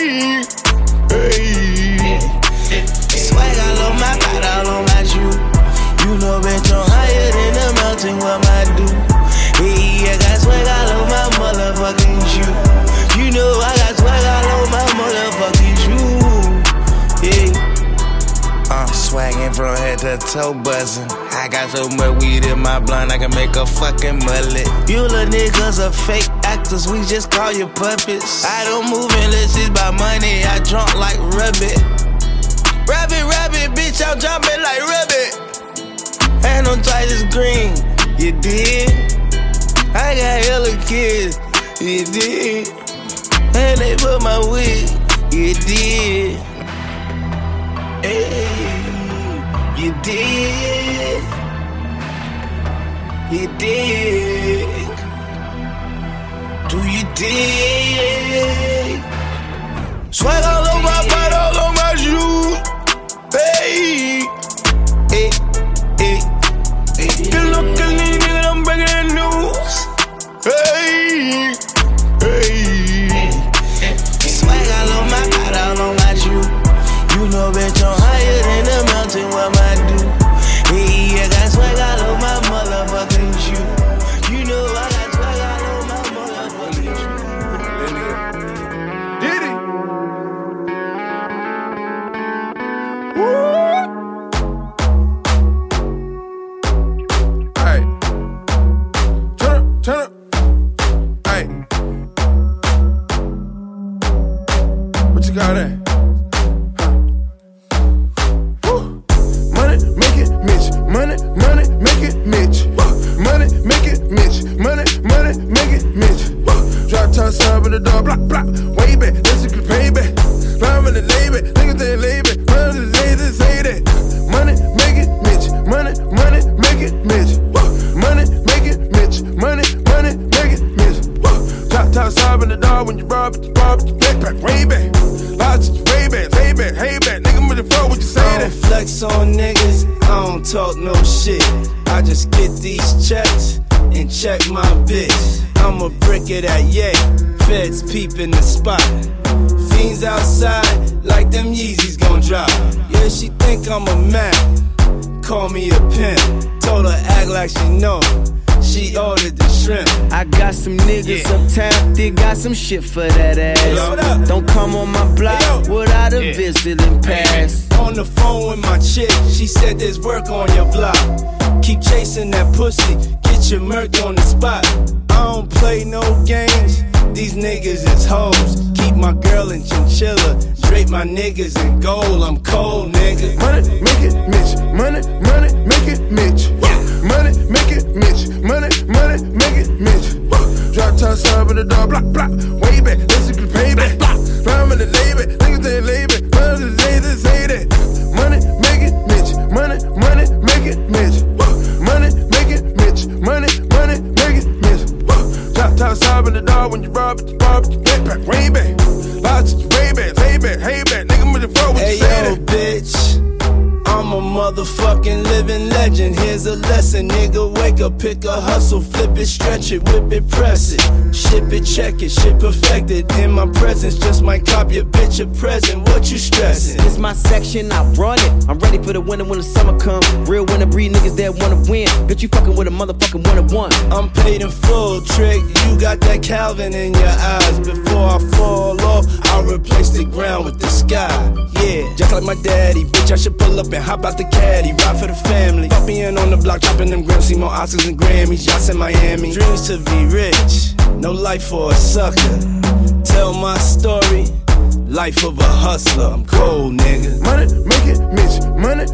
Speaker 2: so buzzing. I got so much weed in my blunt, I can make a fucking mullet.
Speaker 19: You little niggas are fake actors, we just call you puppets. I don't move unless it's by money, I drunk like rabbit. Rabbit, rabbit, bitch, I'm jumping like rabbit. And I'm tight as green, you did. I got hella kids, you did. And they put my wig, you did. Hey did. He did. Do you dig? Sweat all over my, all on my shoes, baby. present, what you stressing?
Speaker 20: It's my section, I run it. I'm ready for the winter when the summer come. Real winner breed niggas that wanna win. Bitch, you fucking with a motherfucking one one.
Speaker 19: I'm paid in full, trick. You got that Calvin in your eyes. Before I fall off, I'll replace the ground with the sky. Yeah, just like my daddy, bitch, I should pull up and hop out the caddy. Ride for the family. Fuck being on the block, chopping them grams, see more Oscars and Grammys. Yachts in Miami. Dreams to be rich, no life for a sucker. Tell my story. Life of a hustler, I'm cold, nigga.
Speaker 21: Money, make it, Mitch. Money,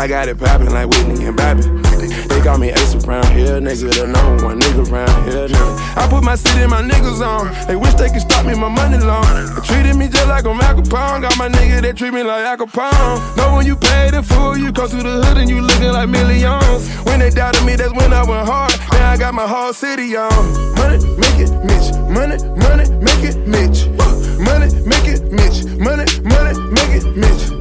Speaker 22: I got it poppin' like Whitney and Bobby. They call me Ace around here, nigga. The number one nigga around here, nigga. I put my city and my niggas on. They wish they could stop me, my money long. They treated me just like a Al Capone. Got my nigga that treat me like Al Capone. Know when you pay the fool, you come through the hood and you looking like millions. When they doubted me, that's when I went hard. Now I got my whole city on. Money, make it, Mitch. Money, money, make it, Mitch. Money, make it, Mitch. Money, money, make it, Mitch.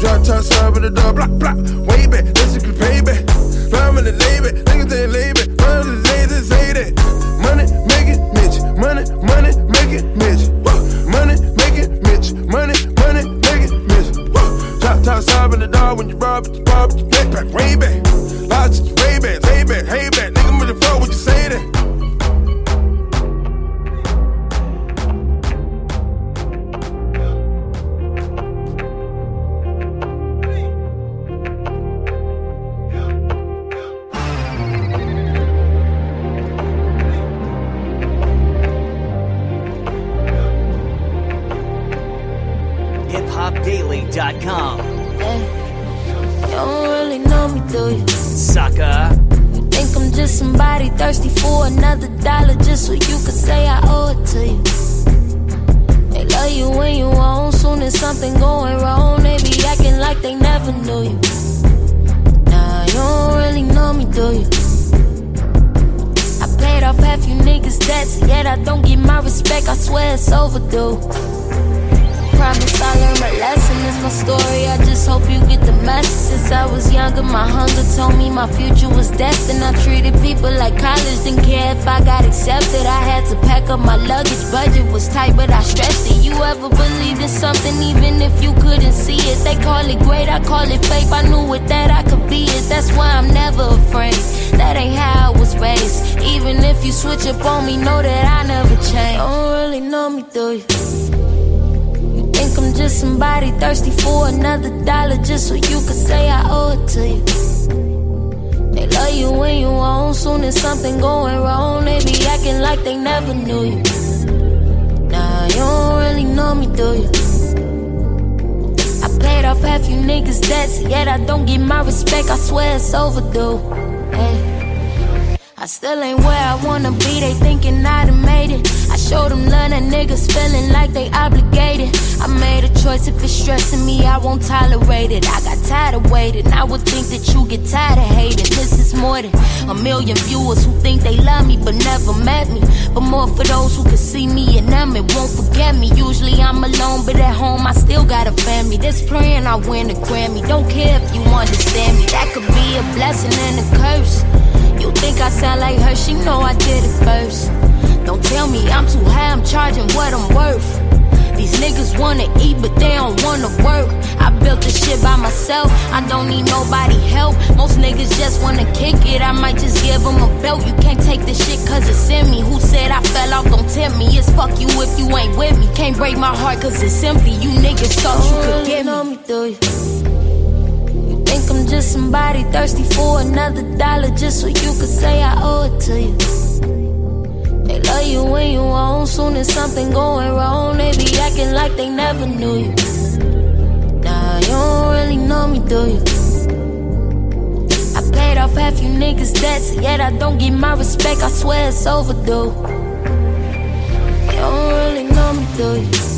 Speaker 22: Drop top side with the door, block, block. Way back, let's just pay back. Flying with the niggas ain't to the lazy, say that. Money, make it, Mitch. Money,
Speaker 11: won't tolerate it. I got tired of waiting, I would think that you get tired of hating. This is more than a million viewers who think they love me but never met me. But more for those who can see me and them and won't forget me. Usually I'm alone, but at home I still got a family. This praying I win a Grammy. Don't care if you understand me, that could be a blessing and a curse. You think I sound like her, she know I did it first. Don't tell me I'm too high, I'm charging what I'm worth. These niggas wanna eat, but they don't wanna work. I built this shit by myself, I don't need nobody help. Most niggas just wanna kick it, I might just give them a belt. You can't take this shit cause it's in me. Who said I fell off, don't tempt me. It's fuck you if you ain't with me. Can't break my heart cause it's empty. You niggas thought you could get me. You think I'm just somebody thirsty for another dollar just so you could say I owe it to you. Love you when you own, soon as something going wrong, they be acting like they never knew you. Nah, you don't really know me, do you? I paid off half you niggas' debts, yet I don't get my respect, I swear it's overdue. You don't really know me, do you?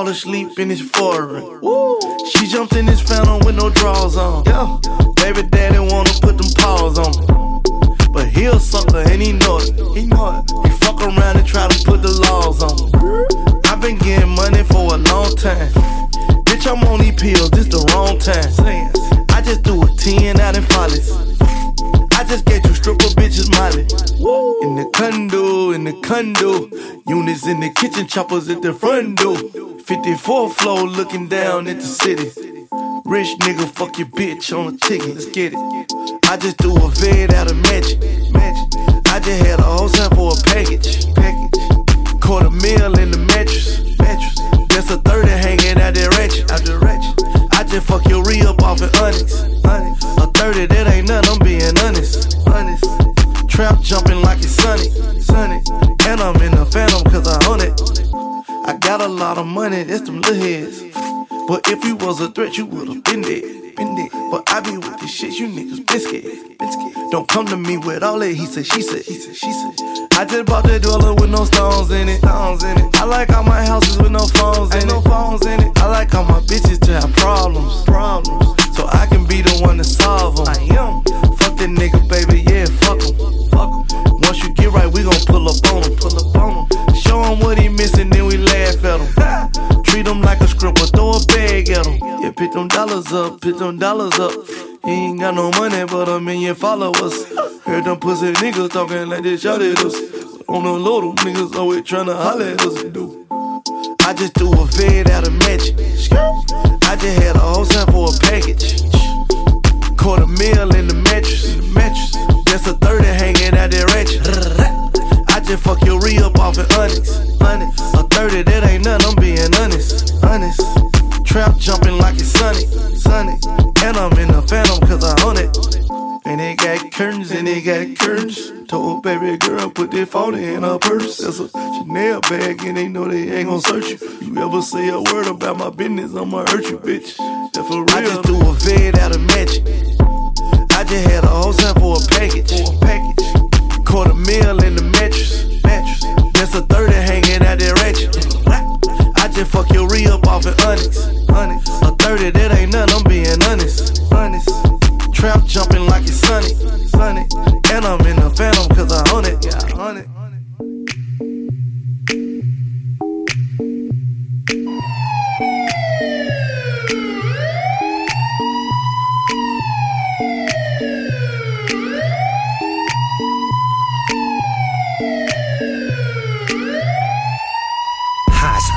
Speaker 3: fall asleep in his foreign. Woo. She jumped in his phantom with no drawers on. Yo, baby daddy wanna put them paws on me. But he'll suck her and he know it. He know it. He fuck around and try to put the laws on me. I've been getting money for a long time. Bitch, I'm on these pills, this the wrong time. I just do a 10 out in Follies. I just get you stripper bitches molly. In the condo, in the condo. Units in the kitchen, choppers at the front door. 54 flow looking down at the city. Rich nigga, fuck your bitch on a ticket. Let's get it. I just threw a vid out of magic. Was a threat, you would've been dead. Been dead. But I be with this shit, you niggas biscuit. Don't come to me with all that he said, she said, he said, she said. I just bought that dweller with no stones in it. Stones in it. I like all my houses with no phones in Ain't it. no phones in it. I like all my bitches to have problems. Problems. So I can be the one to solve them. I am. Fuck that nigga, baby, yeah, fuck him. Fuck him. Once you get right, we gon' pull up on him. Pull up on him. Show him what he missing, then we laugh at him. Treat him like a scribble, throw a bag at. Yeah, pick them dollars up, pick them dollars up. He ain't got no money, but a million followers. Heard them pussy niggas talking like they shot at us. On the low, them niggas always tryna holler at us. Do. I just threw a vid out of magic. I just had a whole time for a package. Quarter meal in the mattress. That's a 30 hanging out there ratchet. I just fuck your re up off an honest. honest. A 30, that ain't nothing, I'm being honest. Honest. Trap jumping like it's sunny. Sunny. And I'm in the phantom cause I own it. And they got curtains and they got curtains. Told baby girl put that 40 in her purse. That's a Chanel bag and they know they ain't gon' search you. You ever say a word about my business, I'ma hurt you, bitch. That for real. I just threw a vid out of magic. I just had a whole time for a package. For a package. Quarter meal in the mattress. mattress. That's a 30 hanging out there ratchet. I fuck your re up off an honest. honest. A 30, that ain't nothing, I'm being honest. honest. Trap jumping like it's sunny. sunny. And I'm in the phantom cause I own it. Yeah, I own it.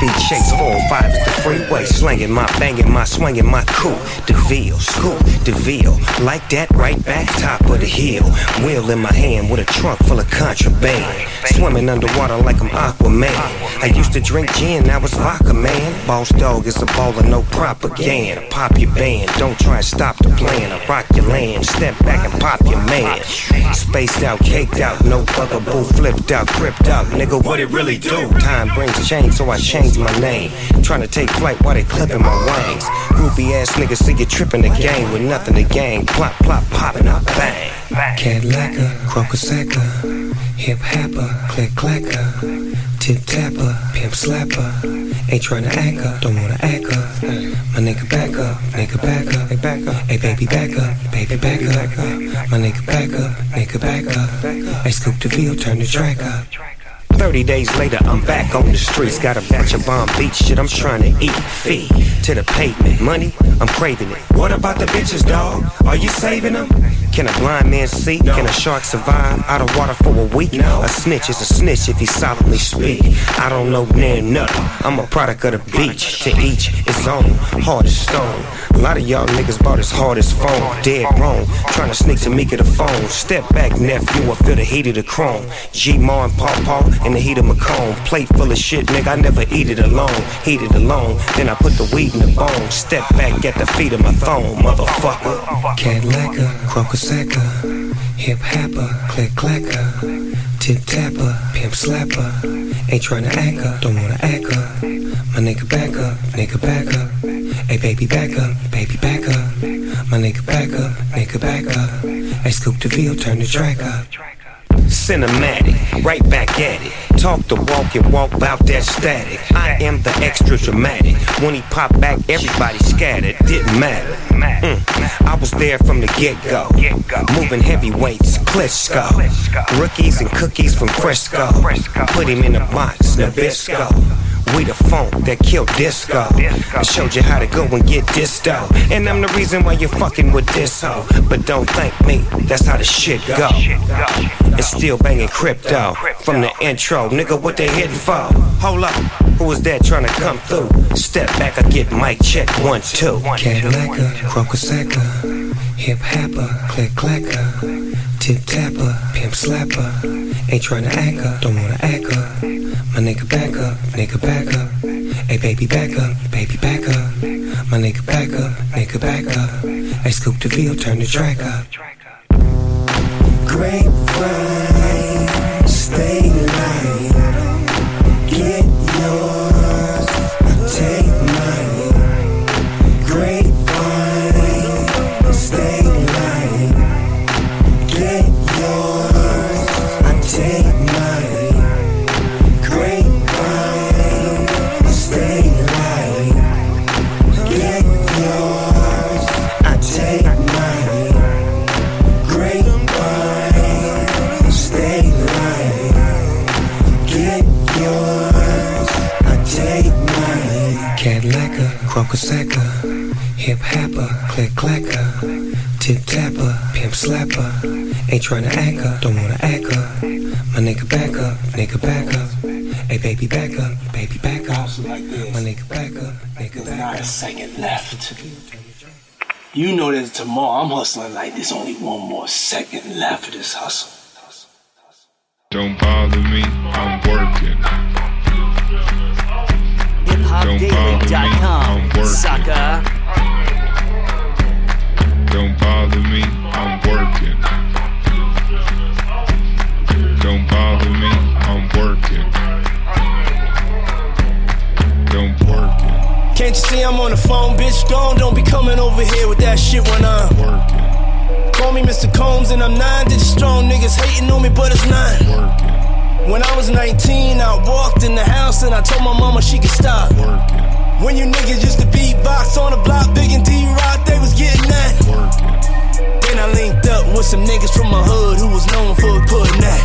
Speaker 23: Speed chase, four is the freeway. Slanging my, banging my, swinging my coupe. DeVille, scoop, DeVille. Like that, right back, top of the hill. Wheel in my hand with a trunk full of contraband. Swimming underwater like I'm Aquaman. I used to drink gin, now it's vodka, man. Boss dog is a baller, no propaganda. Pop your band, don't try and stop the plan. I rock your land, step back and pop your man. Spaced out, caked out, no bugaboo, flipped out, cripped out. Nigga, what it really do? Time brings change, so I changed my name. Trying to take flight while they clipping my wings. Groupie ass niggas see you tripping the game with nothing to gain. Plop, plop, popping up, bang. Cadillaca, crocosacca, hip hopper, click clacker, tip tapper, pimp slapper. Ain't tryna act up, don't wanna act up. My nigga back up, nigga back up, hey back up, hey baby back up, baby back up. My nigga back up, nigga back up. I scoop the field, turn the track up. 30 days later, I'm back on the streets. Got a batch of bomb beach shit I'm trying to eat. Feed to the pavement. Money, I'm craving it. What about the bitches, dog? Are you saving them? Can a blind man see? Can a shark survive out of water for a week? A snitch is a snitch if he solemnly speak. I don't know near nothing. I'm a product of the beach. To each his own. Hard as stone. A lot of y'all niggas bought as hard as phone. Dead wrong. Trying to sneak to me get a phone. Step back, nephew. I feel the heat of the chrome. G Ma and Paw Paw in the heat of my cone. Plate full of shit, nigga. I never eat it alone. Heat it alone. Then I put the weed in the bone. Step back at the feet of my throne, motherfucker. Cadillaca, crocosacca, hip hopper, click clacker, tip tapper, pimp slapper. Ain't tryna act up, don't wanna act up. My nigga back up, nigga back up. Hey baby back up, baby back up. My nigga back up, nigga back up. Hey scoop the field, turn the track up. Cinematic, right back at it. Talk the walk and walk about that static. I am the extra dramatic. When he popped back, everybody scattered. Didn't matter. Mm. I was there from the get go. Moving heavyweights, Klitschko. Rookies and cookies from Fresco. Put him in a box, Nabisco.
Speaker 24: We the funk that killed disco. I showed you how to go and get disto. And I'm the reason why you're fucking with this hoe. But don't thank me, that's how the shit go. It's still banging crypto. From the intro, nigga, what they hitting for? Hold up, who was that trying to come through? Step back, I get mic check one, two.
Speaker 25: Cadillaca, Crocosacca, hip hopper, click clacker, tip tapper, pimp slapper. Ain't trying to act up, don't wanna act up. My nigga back up, nigga back up. Hey baby back up, baby back up. My nigga back up, nigga back up. Hey scoop the field, turn the track up.
Speaker 23: Grapevine, stay
Speaker 25: slapper. Ain't tryna act up, don't wanna act up. My nigga back up, nigga back up. Hey baby back up, baby back up. My nigga back up, nigga back
Speaker 26: Not a second left. You know that tomorrow I'm hustling like there's only one more second left of this hustle.
Speaker 4: Don't bother me, I'm working. Don't bother me, I'm working.
Speaker 27: Sucker.
Speaker 4: Don't bother me, I'm working. Don't bother me, I'm working. Don't work it.
Speaker 19: Can't you see I'm on the phone, bitch? Gone, don't be coming over here with that shit when I'm working. Call me Mr. Combs and I'm nine digit strong. Niggas hating on me, but it's nine. When I was 19, I walked in the house and I told my mama she could stop. When you niggas used to beatbox on the block, Big and D-Rock, they was getting that. Then I linked up with some niggas from my hood who was known for putting that.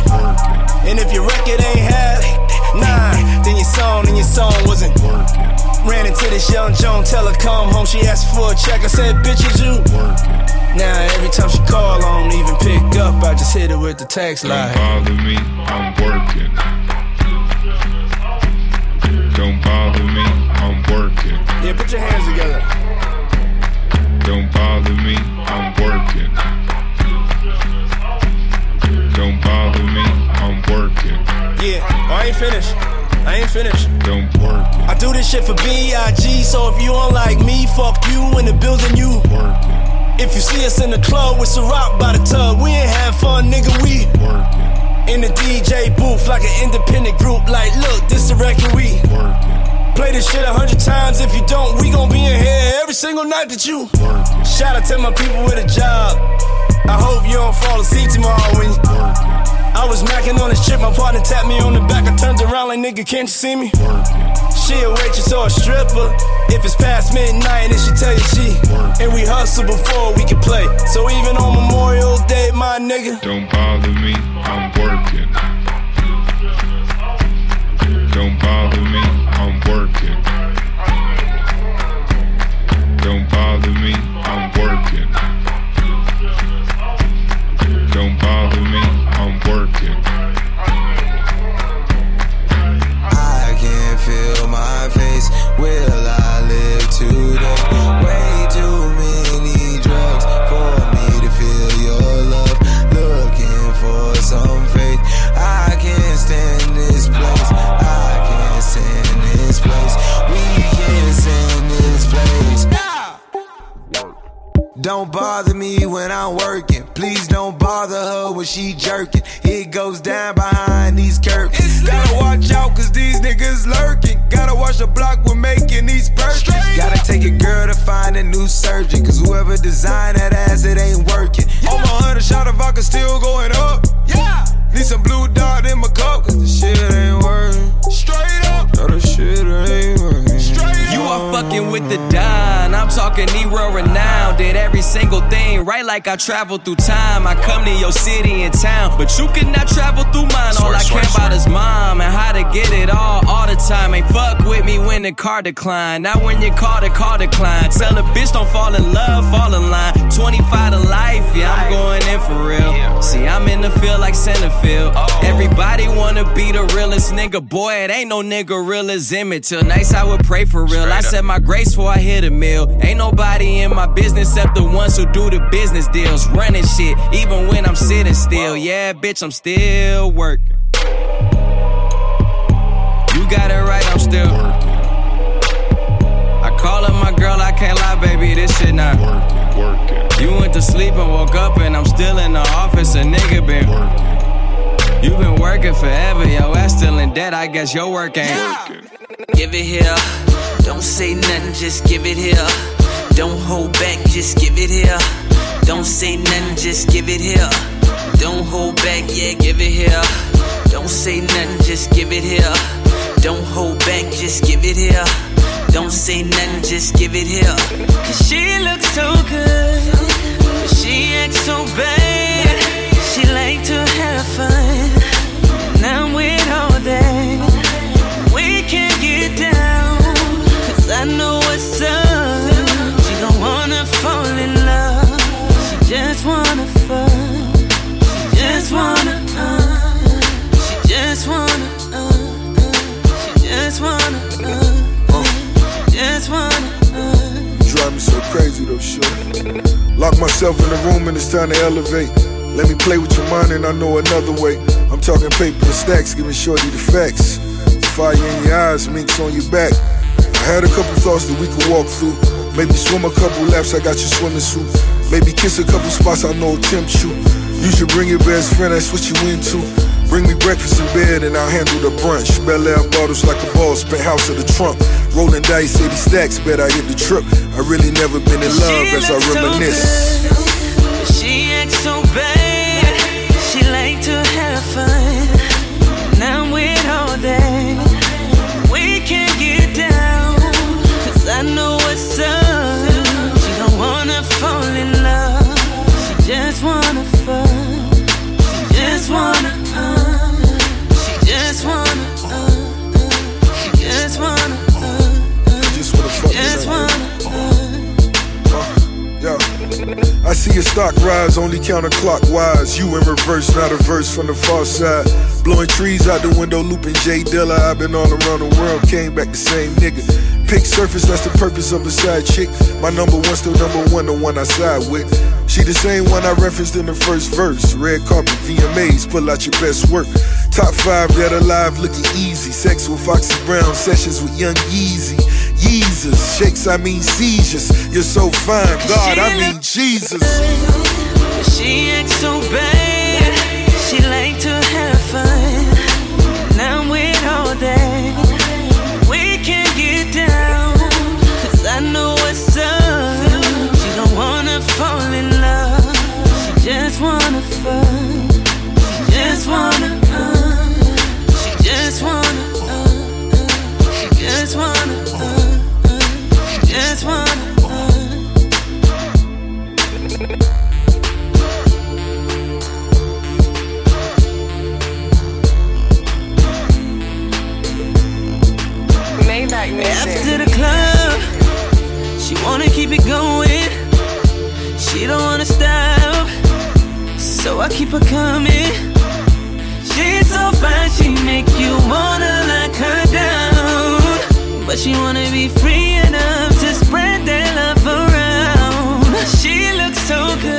Speaker 19: And if your record ain't half, nine, then your song and your song wasn't. Ran into this young Joan, tell her come home. She asked for a check. I said, bitch, is you? Now every time she call, I don't even pick up. I just hit her with the text
Speaker 4: Don't
Speaker 19: line.
Speaker 4: bother me, I'm working. Don't bother me, I'm working.
Speaker 19: Yeah, put your hands together.
Speaker 4: Don't bother me, I'm working. Don't bother me, I'm working.
Speaker 19: Yeah, oh, I ain't finished. I ain't finished.
Speaker 4: Don't work
Speaker 19: I do this shit for B.I.G. So if you don't like me, fuck you in the building, you. Working. If you see us in the club with Ciroc by the tub, we ain't have fun, nigga. We working. in the DJ booth like an independent group. Like, look, this the record we play this shit a hundred times. If you don't, we gon' be in here every single night that you. Shout out to my people with a job. I hope you don't fall asleep tomorrow when. I was macking on this trip, my partner tapped me on the back. I turned around like, nigga, can't you see me? She a waitress or a stripper. If it's past midnight, then she tell you she. And we hustle before we can play. So even on Memorial Day, my nigga.
Speaker 4: Don't bother me, I'm working. Don't bother me
Speaker 28: when I'm working. Please don't bother her when she jerking. It goes down behind these curtains. Gotta watch out cause these niggas lurking. Gotta watch the block we're making these purchases. Gotta take a girl to find a new surgeon. Cause whoever designed that ass, it ain't working. On my hundred shot of vodka still going up. Yeah. Need some blue dot in my cup cause the shit ain't working. Straight up. The shit ain't. Straight
Speaker 29: You are fucking with the Don. I'm talking Nero renowned. Did every single thing
Speaker 30: right like I travel through time. I come to your city and town, but you cannot travel through mine. All I care about is mom and how to get it all all the time. Ain't fuck with me when the car decline. Not when you call the car decline. Tell a bitch don't fall in love, fall in line. 25 to life, yeah, I'm going in for real. See, I'm in the field like Centerfield. Oh. Everybody wanna be the realest nigga. Boy, it ain't no nigga real as Emmett Till nights I would pray for real. I said my grace before I hit a mill. Ain't nobody in my business except the ones who do the business deals. Running shit, even when I'm sitting still. Yeah, bitch, I'm still working. You got it right, I'm still working. I call up my girl, I can't lie, baby, this shit not working. working. You went to sleep and woke up, and I'm still in the office, a nigga been working. You been working forever, yo ass still in debt, I guess your work ain't working.
Speaker 22: Give it here. Don't say nothing, just give it here. Don't hold back, just give it here. Don't say nothing, just give it here. Don't hold back, yeah, give it here. Don't say nothing, just give it here. Don't hold back, just give it here. Don't say nothing, just give it here. Cause she looks so good. She acts so bad. She like to have fun. I'm with all that. We can get down. Cause I know what's up. She don't wanna fall in love. She just wanna fuck. She just wanna, uh. She just wanna, uh. She just wanna, uh. She just wanna, uh.
Speaker 15: Drive me so crazy though, shit. Lock myself in a room and it's time to elevate. Let me play with your mind and I know another way. I'm talking paper and stacks, giving shorty the facts. Fire in your eyes, minks on your back. I had a couple thoughts that we could walk through. Maybe swim a couple laps, I got your swimming suit. Maybe kiss a couple spots, I know tempt you. You should bring your best friend, that's what you into. Bring me breakfast in bed and I'll handle the brunch. Belaire bottles like a ball, spent house of the trunk. Rolling dice, 80 stacks, bet I hit the trip. I really never been in love
Speaker 22: She
Speaker 15: as I
Speaker 22: looks so so bad. She like to have fun. I'm with all that.
Speaker 15: Your stock rise, only counterclockwise. You in reverse, not a verse from the far side. Blowing trees out the window, looping J Dilla. I've been all around the world, came back the same nigga. Pick surface, that's the purpose of a side chick. My number one, still number one, the one I side with. She the same one I referenced in the first verse. Red carpet, VMAs, pull out your best work. Top five dead alive, looking easy. Sex with Foxy Brown, sessions with Young Jeezy. Yeezus, shakes, I mean seizures. You're so fine, God, I mean Jesus.
Speaker 22: She acts so bad. Keep it going. She don't wanna stop, so I keep her coming. She's so fine, she make you wanna lock her down. But she wanna be free enough to spread that love around. She looks so good,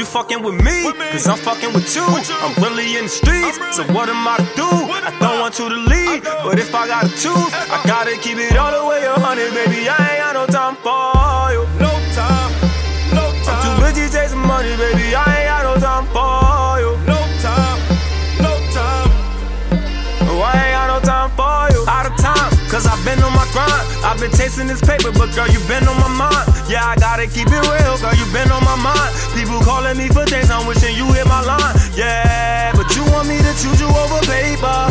Speaker 1: you fucking with me? Cause I'm fucking with you. I'm really in the streets, so what am I to do? I don't want you to leave, but if I gotta choose, I gotta keep it all the way a hundred, baby. I ain't got no time for you. No time, no time. I'm too busy chasing money, baby. I ain't got no time for you. Cause I've been on my grind. I've been chasing this paper, but girl, you've been on my mind. Yeah, I gotta keep it real, girl, you've been on my mind. People calling me for things, I'm wishing you hit my line. Yeah, but you want me to choose you over paper.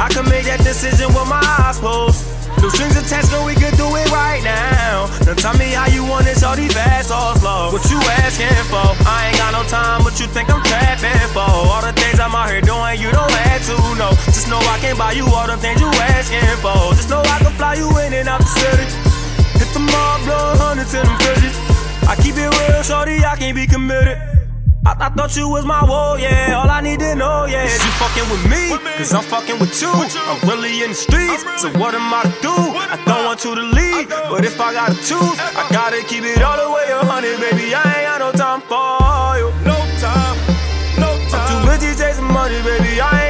Speaker 1: I can make that decision with my eyes closed. No strings attached, girl, we can do it right now. Now tell me how you want it, shorty fast or slow. What you asking for? I ain't got no time, but you think I'm trapping for all the things I'm out here doing. You don't have to know. Just know I can buy you all the things you asking for. Just know I can fly you in and out the city. Hit the mob, blow hundreds in them fridges. I keep it real, shorty, I can't be committed. I, I thought you was my woe, yeah. All I need to know, yeah, is you fucking with me, cause I'm fucking with you. I'm really in the streets, so what am I to do? I don't want you to leave, but if I gotta choose, I gotta keep it all the way a hundred, baby. I ain't got no time for you. No time, no time. I'm too busy chasing money, baby. I ain't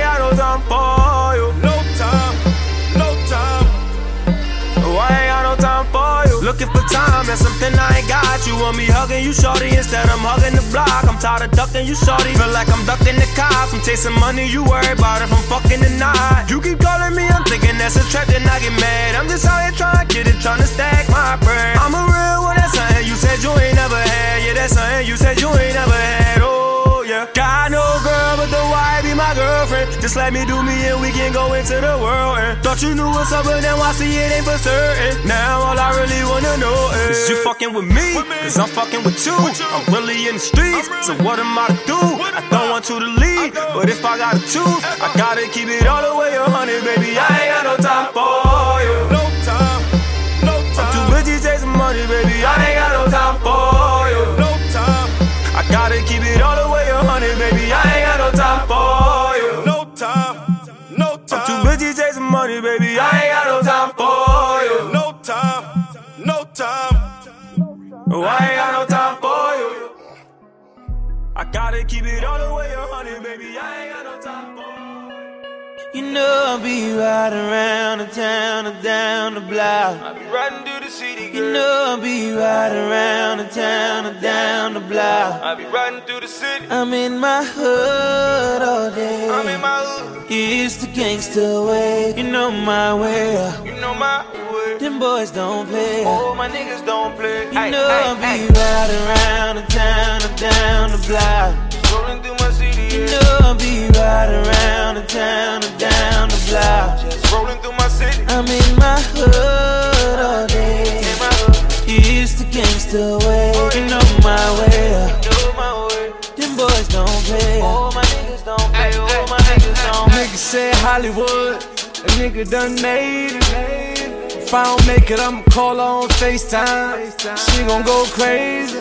Speaker 1: for. Time, that's something I ain't got. You want me hugging you, shorty, instead I'm hugging the block. I'm tired of ducking you, shorty. Feel like I'm ducking the cops. I'm chasing money, you worry about if I'm fucking or not. You keep calling me, I'm thinking that's a trap, then I get mad. I'm just out here trying to get it, trying to stack my bread. I'm a real one, that's something you said you ain't never had. Yeah, that's something you said you ain't never had. Oh, yeah. Got no girl, but the wife be my girlfriend. Just let me do me and we can go into the world. And thought you knew what's up, but now I see it ain't for certain. Now all I really wanna know is is you fucking with me, cause I'm fucking with you. I'm really in the streets, so what am I to do? I don't want you to leave, but if I gotta choose, I gotta keep it all the way a hundred, baby. I ain't got no time for you. Money, baby. I ain't got no time for you. No time, no time. Oh, I ain't got no time for you. I gotta keep it all the way a hundred, baby. I ain't you.
Speaker 2: Know I'll be riding around the town and down the block.
Speaker 1: I be riding through the city,
Speaker 2: You know I'll be riding around the town and down the block.
Speaker 1: I be riding through the city.
Speaker 2: I'm in my hood all day.
Speaker 1: I'm in my hood.
Speaker 2: It's the gangster way. You know my way.
Speaker 1: You know my way.
Speaker 2: Them boys don't play.
Speaker 1: Oh, my niggas don't play.
Speaker 2: You know I'll be riding around the town and down the block.
Speaker 1: Rolling through my city.
Speaker 2: You know I'll be riding around the town and down the block.
Speaker 1: Just rolling through my city.
Speaker 2: I'm in my hood all day.
Speaker 1: In my hood.
Speaker 2: It's the gangster way. Oh, you know my way.
Speaker 1: Know my way.
Speaker 2: Them boys don't play.
Speaker 1: Oh, my niggas don't play. Oh, my niggas don't play.
Speaker 7: Nigga said Hollywood, a nigga done made it. If I don't make it, I'ma call her on FaceTime. She gon' go crazy.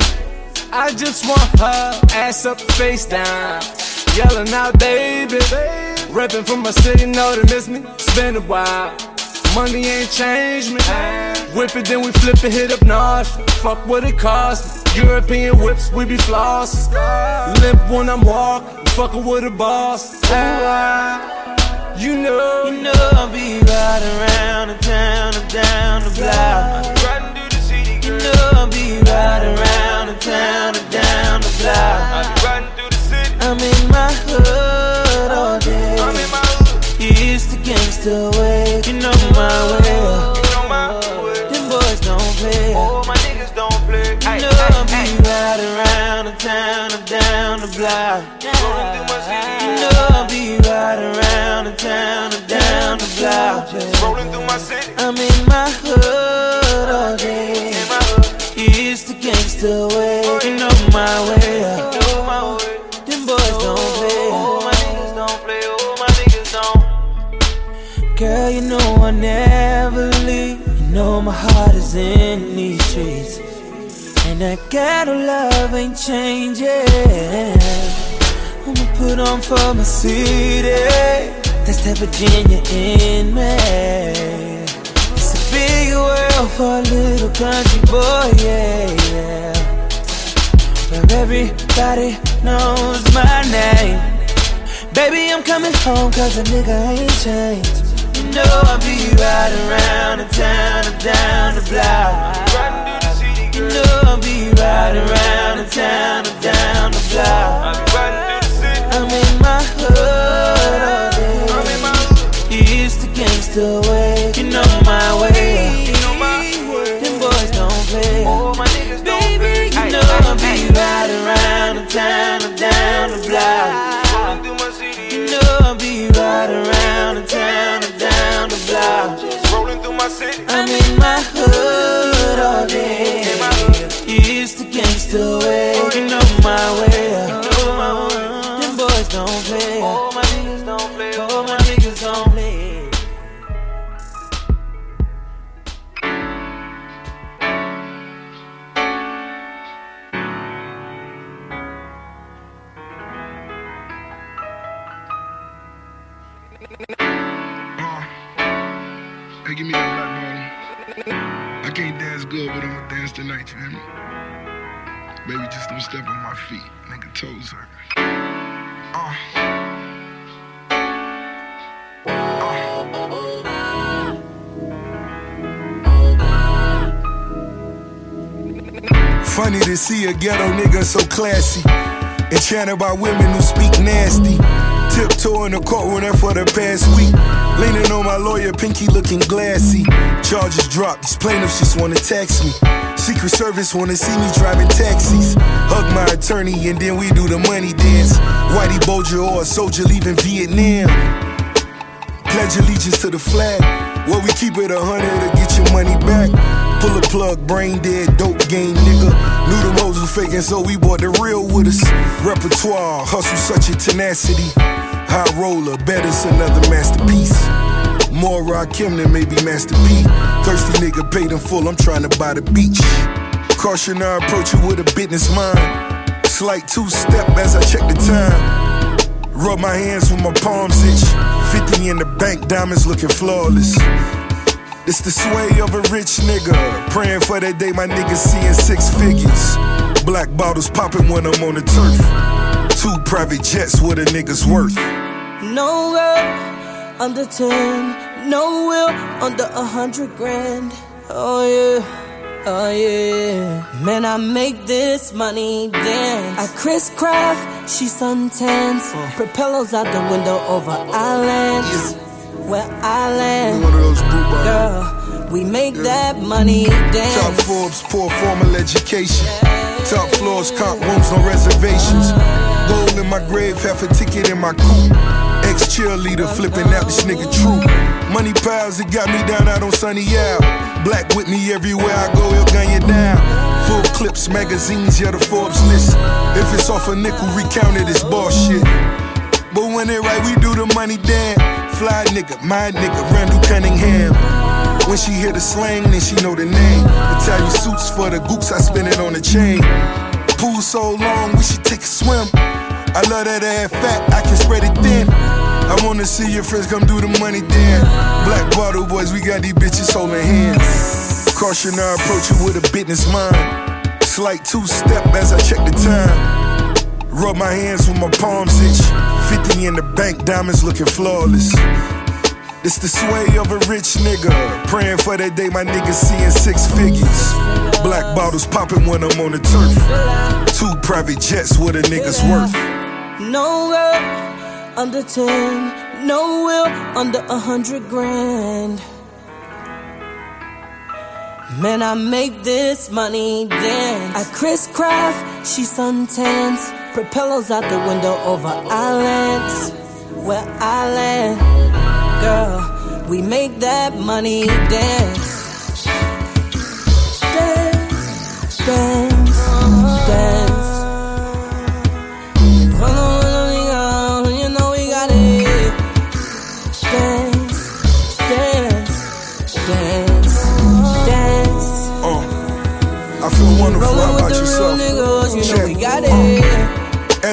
Speaker 7: I just want her ass up, face down. Yelling out, baby. Reppin' from my city, know they miss me. Been a while. Money ain't changed me. Whip it, then we flip it, hit up north. Fuck what it costs. European whips, we be floss. Limp when I'm walking, fucking with a boss. You know,
Speaker 2: You know I'll be riding around the town and down the block.
Speaker 1: The
Speaker 2: way. You know my way.
Speaker 1: You know my way.
Speaker 2: Them boys don't play.
Speaker 1: Oh, my niggas don't play.
Speaker 2: You know I'll be riding around the town and down the block.
Speaker 1: Rolling through my city.
Speaker 2: You know I'll be riding around the town and down the block.
Speaker 1: Rolling through my city.
Speaker 2: I'm in my hood all day. It's the gangster way. Oh,
Speaker 1: you know my way.
Speaker 2: Girl, you know I never leave. You know my heart is in these streets. And that ghetto love ain't changing. I'ma put on for my city. That's that Virginia in me. It's a big world for a little country boy, yeah, yeah. Where everybody knows my name. Baby, I'm coming home cause a nigga ain't changed. Know I'll be riding around the town and down the block. You know I'll be riding around the town and down the block.
Speaker 15: A ghetto nigga so classy. Enchanted by women who speak nasty. Tiptoe in the courtroom there for the past week. Leaning on my lawyer, pinky looking glassy. Charges dropped, these plaintiffs just wanna tax me. Secret Service wanna see me driving taxis. Hug my attorney and then we do the money dance. Whitey Bulger or a soldier leaving Vietnam. Pledge allegiance to the flag. Well, we keep it a hundred to get your money back. Pull a plug, brain dead, dope game, nigga. Knew them hoes was faking, so we bought the real with us. Repertoire, hustle, such a tenacity. High roller, better's another masterpiece. More Rakim than maybe Master P. Thirsty nigga paid in full, I'm trying to buy the beach. Caution, I approach you with a business mind. Slight two step as I check the time. Rub my hands when my palms itch. 50 in the bank, diamonds looking flawless. It's the sway of a rich nigga. Praying for that day my niggas seeing six figures. Black bottles popping when I'm on the turf. Two private jets, what a nigga's worth.
Speaker 22: No girl under 10, no will under a hundred grand. Oh yeah, oh yeah. Man, I make this money dance. I Chris Craft, she suntans. Uh. Propellers out the window over islands. Where I land. Girl, we make that money dance.
Speaker 15: Top Forbes, poor formal education. Top floors, comp rooms, no reservations. Gold in my grave, half a ticket in my coupe. Ex cheerleader flipping out this nigga true. Money piles, it got me down out on Sunny Al. Black with me everywhere I go, he'll gun you down. Full clips, magazines, yeah, the Forbes list. If it's off a nickel, recount it, it's bullshit. But when it right, we do the money damn. Fly nigga, my nigga, Randall Cunningham. When she hear the slang, then she know the name. Italian suits for the gooks, I spin it on the chain. Pool so long, we should take a swim. I love that ass fat, I can spread it thin. I wanna see your friends come do the money then. Black bottle boys, we got these bitches holding hands. Caution, I approach you with a business mind. Slight two step as I check the time. Rub my hands with my palms itch. 50 in the bank, diamonds looking flawless. It's the sway of a rich nigga. Praying for that day my nigga seeing six figures. Black bottles popping when I'm on the turf. Two private jets, what a nigga's worth.
Speaker 22: No girl under 10, no will under a hundred grand. Man, I make this money dance. I Chris Craft, she suntans. Propellers out the window over islands. Where I land, girl, we make that money dance. Dance, dance, dance.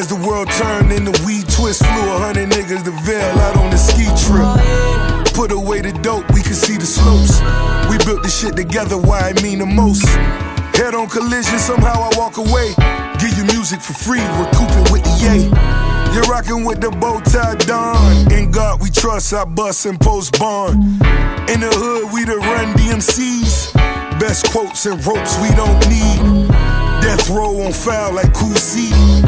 Speaker 15: As the world turned and the weed twist flew a hundred niggas the veil out on the ski trip. Put away the dope, we could see the slopes. We built this shit together, why it mean the most. Head on collision, somehow I walk away. Give you music for free, recouping with the yay. You're rocking with the bow tie Don. In God we trust, I bust and post bond. In the hood, we the run DMCs. Best quotes and ropes we don't need. Death row on foul like Cousy.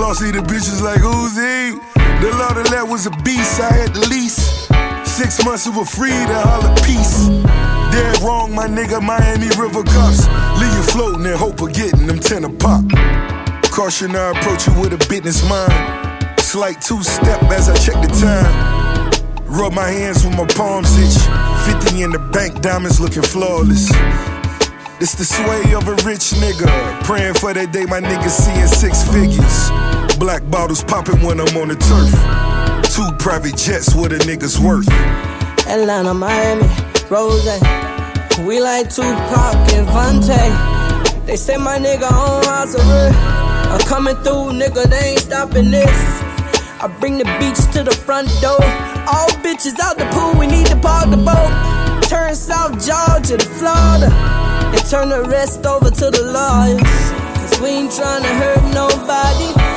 Speaker 15: Big glossy, the bitches like Uzi. The law of that was a beast, I had the lease. Six months we were free to holler peace. Dead wrong, my nigga, Miami River Cops. Leave you floating and hope of getting them ten a pop. Caution, I approach you with a business mind. Slight two step as I check the time. Rub my hands when my palms itch. 50 in the bank, diamonds looking flawless. It's the sway of a rich nigga. Praying for that day my nigga seeing six figures. Black bottles popping when I'm on the turf. Two private jets, what a nigga's worth.
Speaker 22: Atlanta, Miami, Rose. We like Tupac and Vante. They say my nigga on arrest. I'm coming through, nigga, they ain't stopping this. I bring the beach to the front door. All bitches out the pool, we need to park the boat. Turn South Georgia to Florida. And turn the rest over to the lawyers. Cause we ain't trying to hurt nobody.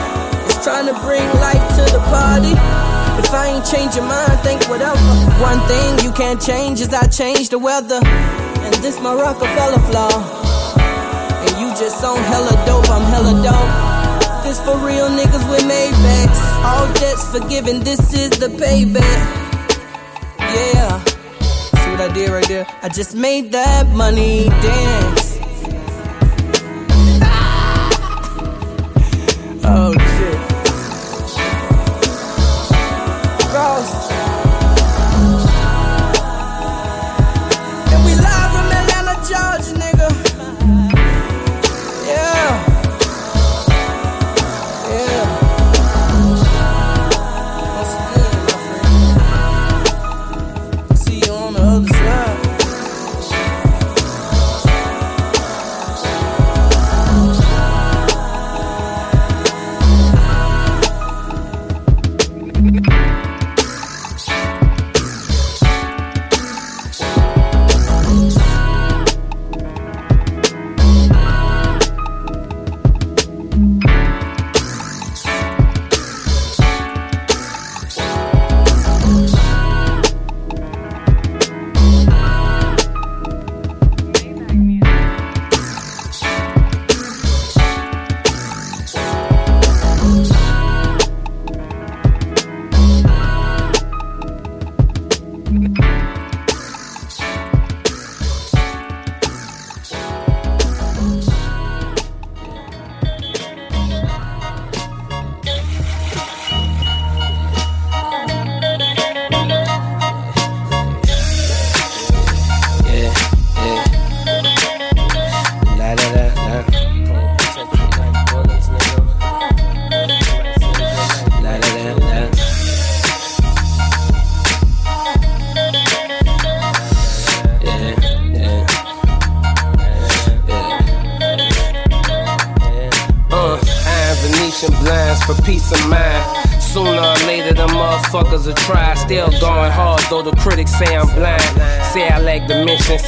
Speaker 22: Trying to bring life to the party. If I ain't change your mind, think whatever. One thing you can't change is I change the weather. And this my Rockefeller flaw. And you just on hella dope, I'm hella dope. This for real niggas with Maybachs. All debts forgiven, this is the payback. Yeah. See what I did right there? I just made that money dance.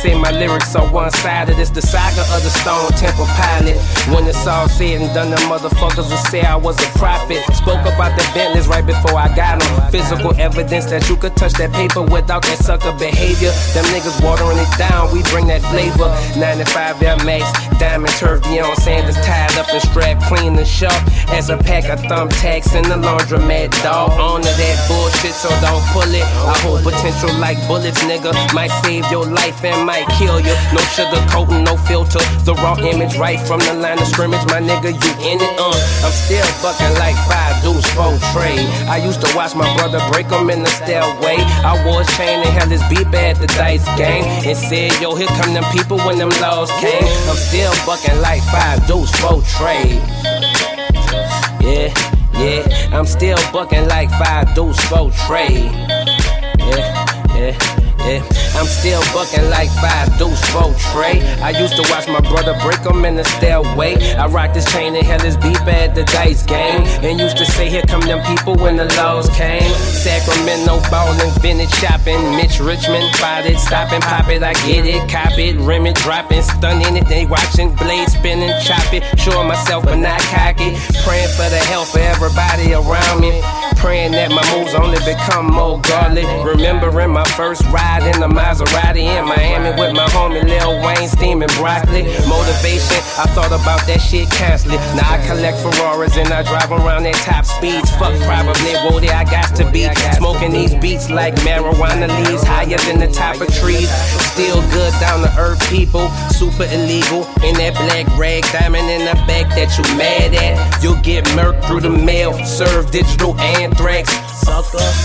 Speaker 31: Dimension, say my lyrics are one sided. It's the saga of the Stone Temple Pilot. When it's all said and done, them motherfuckers will say I was a prophet. Spoke about the Bentleys right before I got them. Physical evidence that you could touch that paper without that sucker behavior. Them niggas watering it down, we bring that flavor. 95 Air Max, diamond turf, Deion Sanders tied up and strapped clean and sharp. As a pack of thumbtacks in the laundromat, dog. On to that bullshit, so don't pull it. I hold potential like bullets, nigga. Might save your life and might kill you. No sugar coating, no filter. The raw image right from the line of scrimmage, my nigga, you in it, uh. I'm still bucking like five dudes for trade. I used to watch my brother break 'em in the stairway. I wore a chain and held his beep at the dice game. And said, yo, here come them people when them laws came. I'm still bucking like five dudes for trade. Yeah, yeah, I'm still bucking like five dudes for trade. Yeah, yeah. Yeah, I'm still bucking like five deuce for tray. I used to watch my brother break break 'em in the stairway. I rocked this chain and hell his beep at the dice game. And used to say, Here come them people when the laws came. Sacramento ballin', vintage shopping. Mitch Richmond spotted, stop and pop it. I get it, cop it, rim it, dropping, stunning it. They watching blade spinning, chop it. Showing myself but not cocky. Praying for the health of everybody around me. Praying that my moves only become more godly. Remembering my first ride in the Maserati in Miami with my homie Lil Wayne steaming broccoli. Motivation, I thought about that shit constantly. Now I collect Ferraris and I drive around at top speeds. Fuck probably Woody, I got to be smoking these beats like marijuana leaves higher than the top of trees. Still good down to earth people, super illegal in that black rag diamond in the back that you mad at. You'll get murked through the mail, serve digital and anthrax.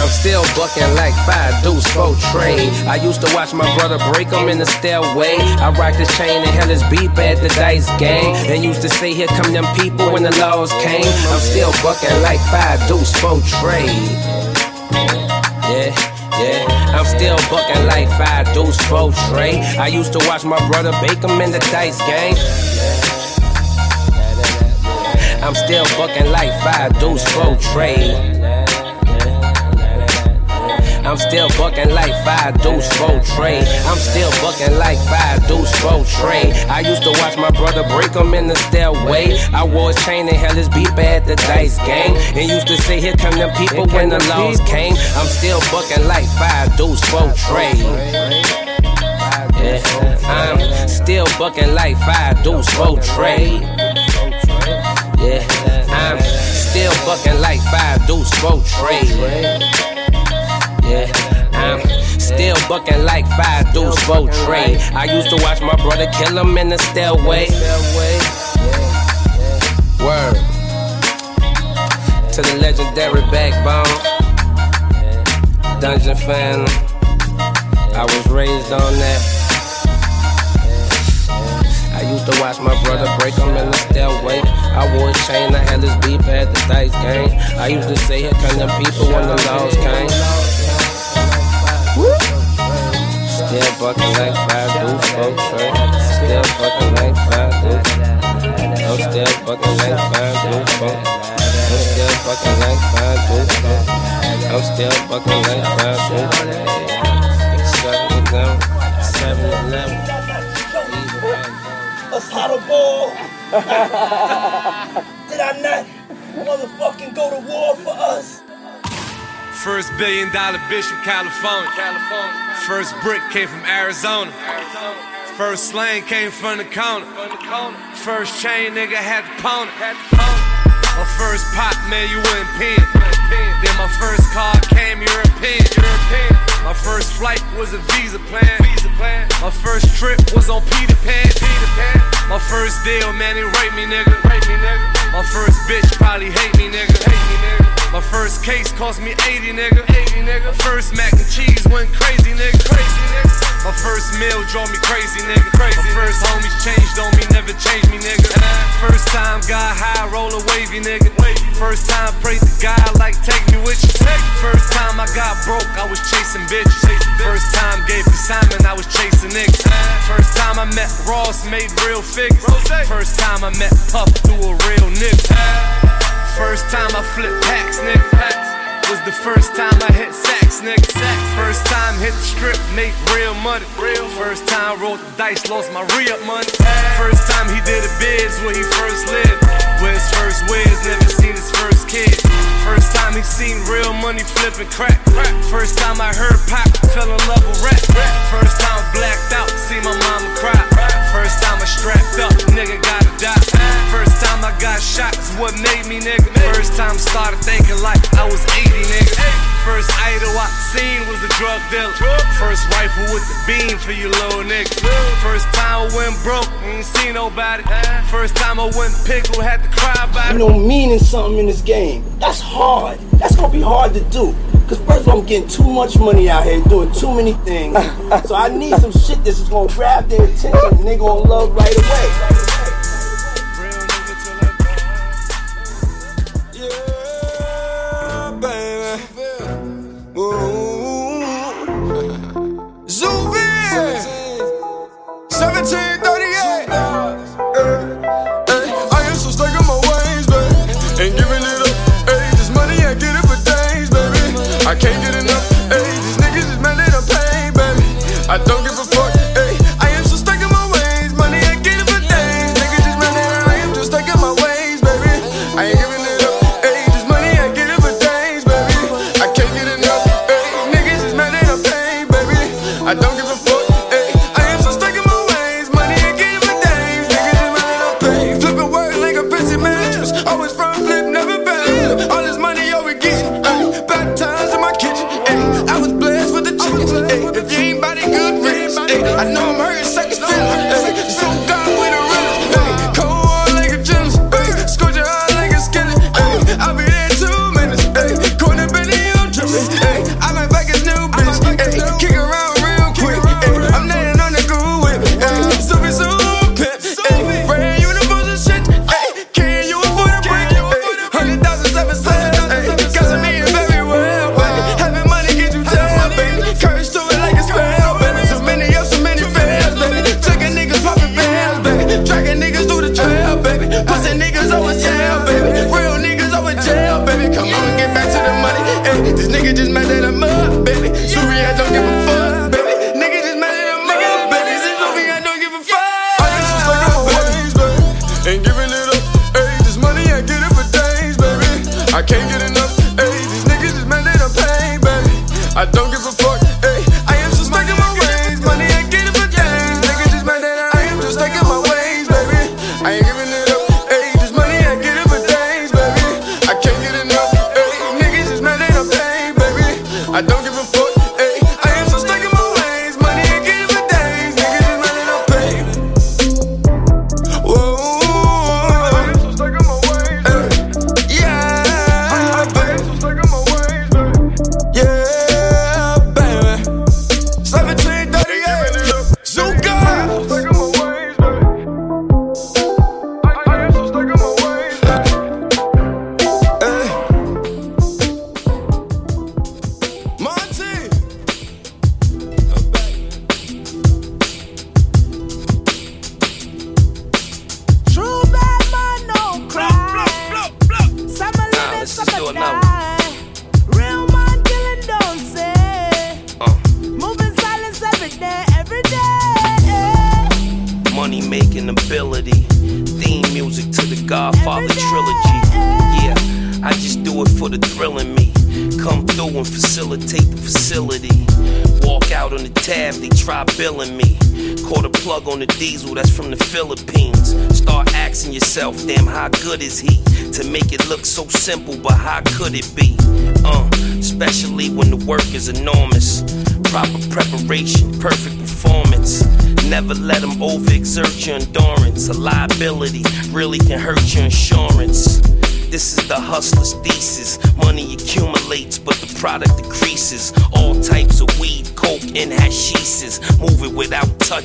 Speaker 31: I'm still bucking like five deuce for trade. I used to watch my brother break break 'em in the stairway. I rocked his chain and held his beep at the dice game. And used to say, Here come them people when the laws came. I'm still bucking like five deuce for trade. Yeah. Yeah, I'm still bucking like five deuce for trade. I used to watch my brother bake 'em in the dice game. I'm still bucking like five deuce for trade. I'm still bucking like five deuce for trade. I'm still bucking like five deuce for trade. I used to watch my brother break 'em in the stairway. I wore his chain and held his beep at the dice game. And used to say, Here come them people when the laws came. I'm still bucking like five deuce for trade. Yeah, I'm still bucking like five deuce for trade. Yeah, I'm still bucking like five deuce for trade. Yeah, I'm still bucking like five dudes for trade. I used to watch my brother kill him in the stairway. Word to the legendary backbone, Dungeon fan. I was raised on that. I used to watch my brother break him in the stairway. I wore a chain, I had his beep at the dice game. I used to say, Here come them people when the laws came. Still bucking like five dudes, folks, right? Still bucking like five dudes. I'm oh, still bucking like five dudes, folks. Oh, I'm still bucking like five dudes, folks. Oh, I'm still bucking like five dudes. Seven eleven, seven eleven.
Speaker 7: Let's hot a ball. Did I not motherfucking go to war for us?
Speaker 6: First billion dollar bitch from California. California. First brick came from Arizona. First slang came from the corner. First chain nigga had the pony. My first pop, man, you wouldn't pin. Then my first car came European. My first flight was a visa plan. My first trip was on Peter Pan. My first deal, man, he raped me, nigga. My first bitch probably hate me, nigga. My first case cost me 80, nigga. 80, nigga. First mac and cheese went crazy, nigga. Crazy, nigga. My first meal drove me crazy, nigga. Crazy. My first homies changed on me, never changed me, nigga. First time got high, roll a wavy, nigga. First time prayed to God like take me with you. First time I got broke, I was chasing bitches. First time gave assignment, I was chasing niggas. First time I met Ross, made real figures. First time I met Puff through a real nigga. First time I flipped packs, nigga. Was the first time I hit sacks, nigga. First time hit the strip, made real money. Real. First time rolled the dice, lost my re-up money. First time he did a biz where he first lived. With his first whiz, never seen his first kid. First time he seen real money flipping crack. First time I heard pop, fell in love with rap. First time blacked out, see my mama cry. First time I strapped up, nigga gotta die. First time I got shot is what made me nigga. First time started thinking like I was 80 nigga. First idol I seen was a drug dealer. First rifle with the beam for you little nigga. First time I went broke, ain't seen nobody. First time I went pickle, had to cry about it.
Speaker 7: You know, meaning something in this game. That's hard. That's gonna be hard to do. Cause first of all, I'm getting too much money out here, doing too many things. so I need some shit that's just gonna grab their attention and they gonna love right away.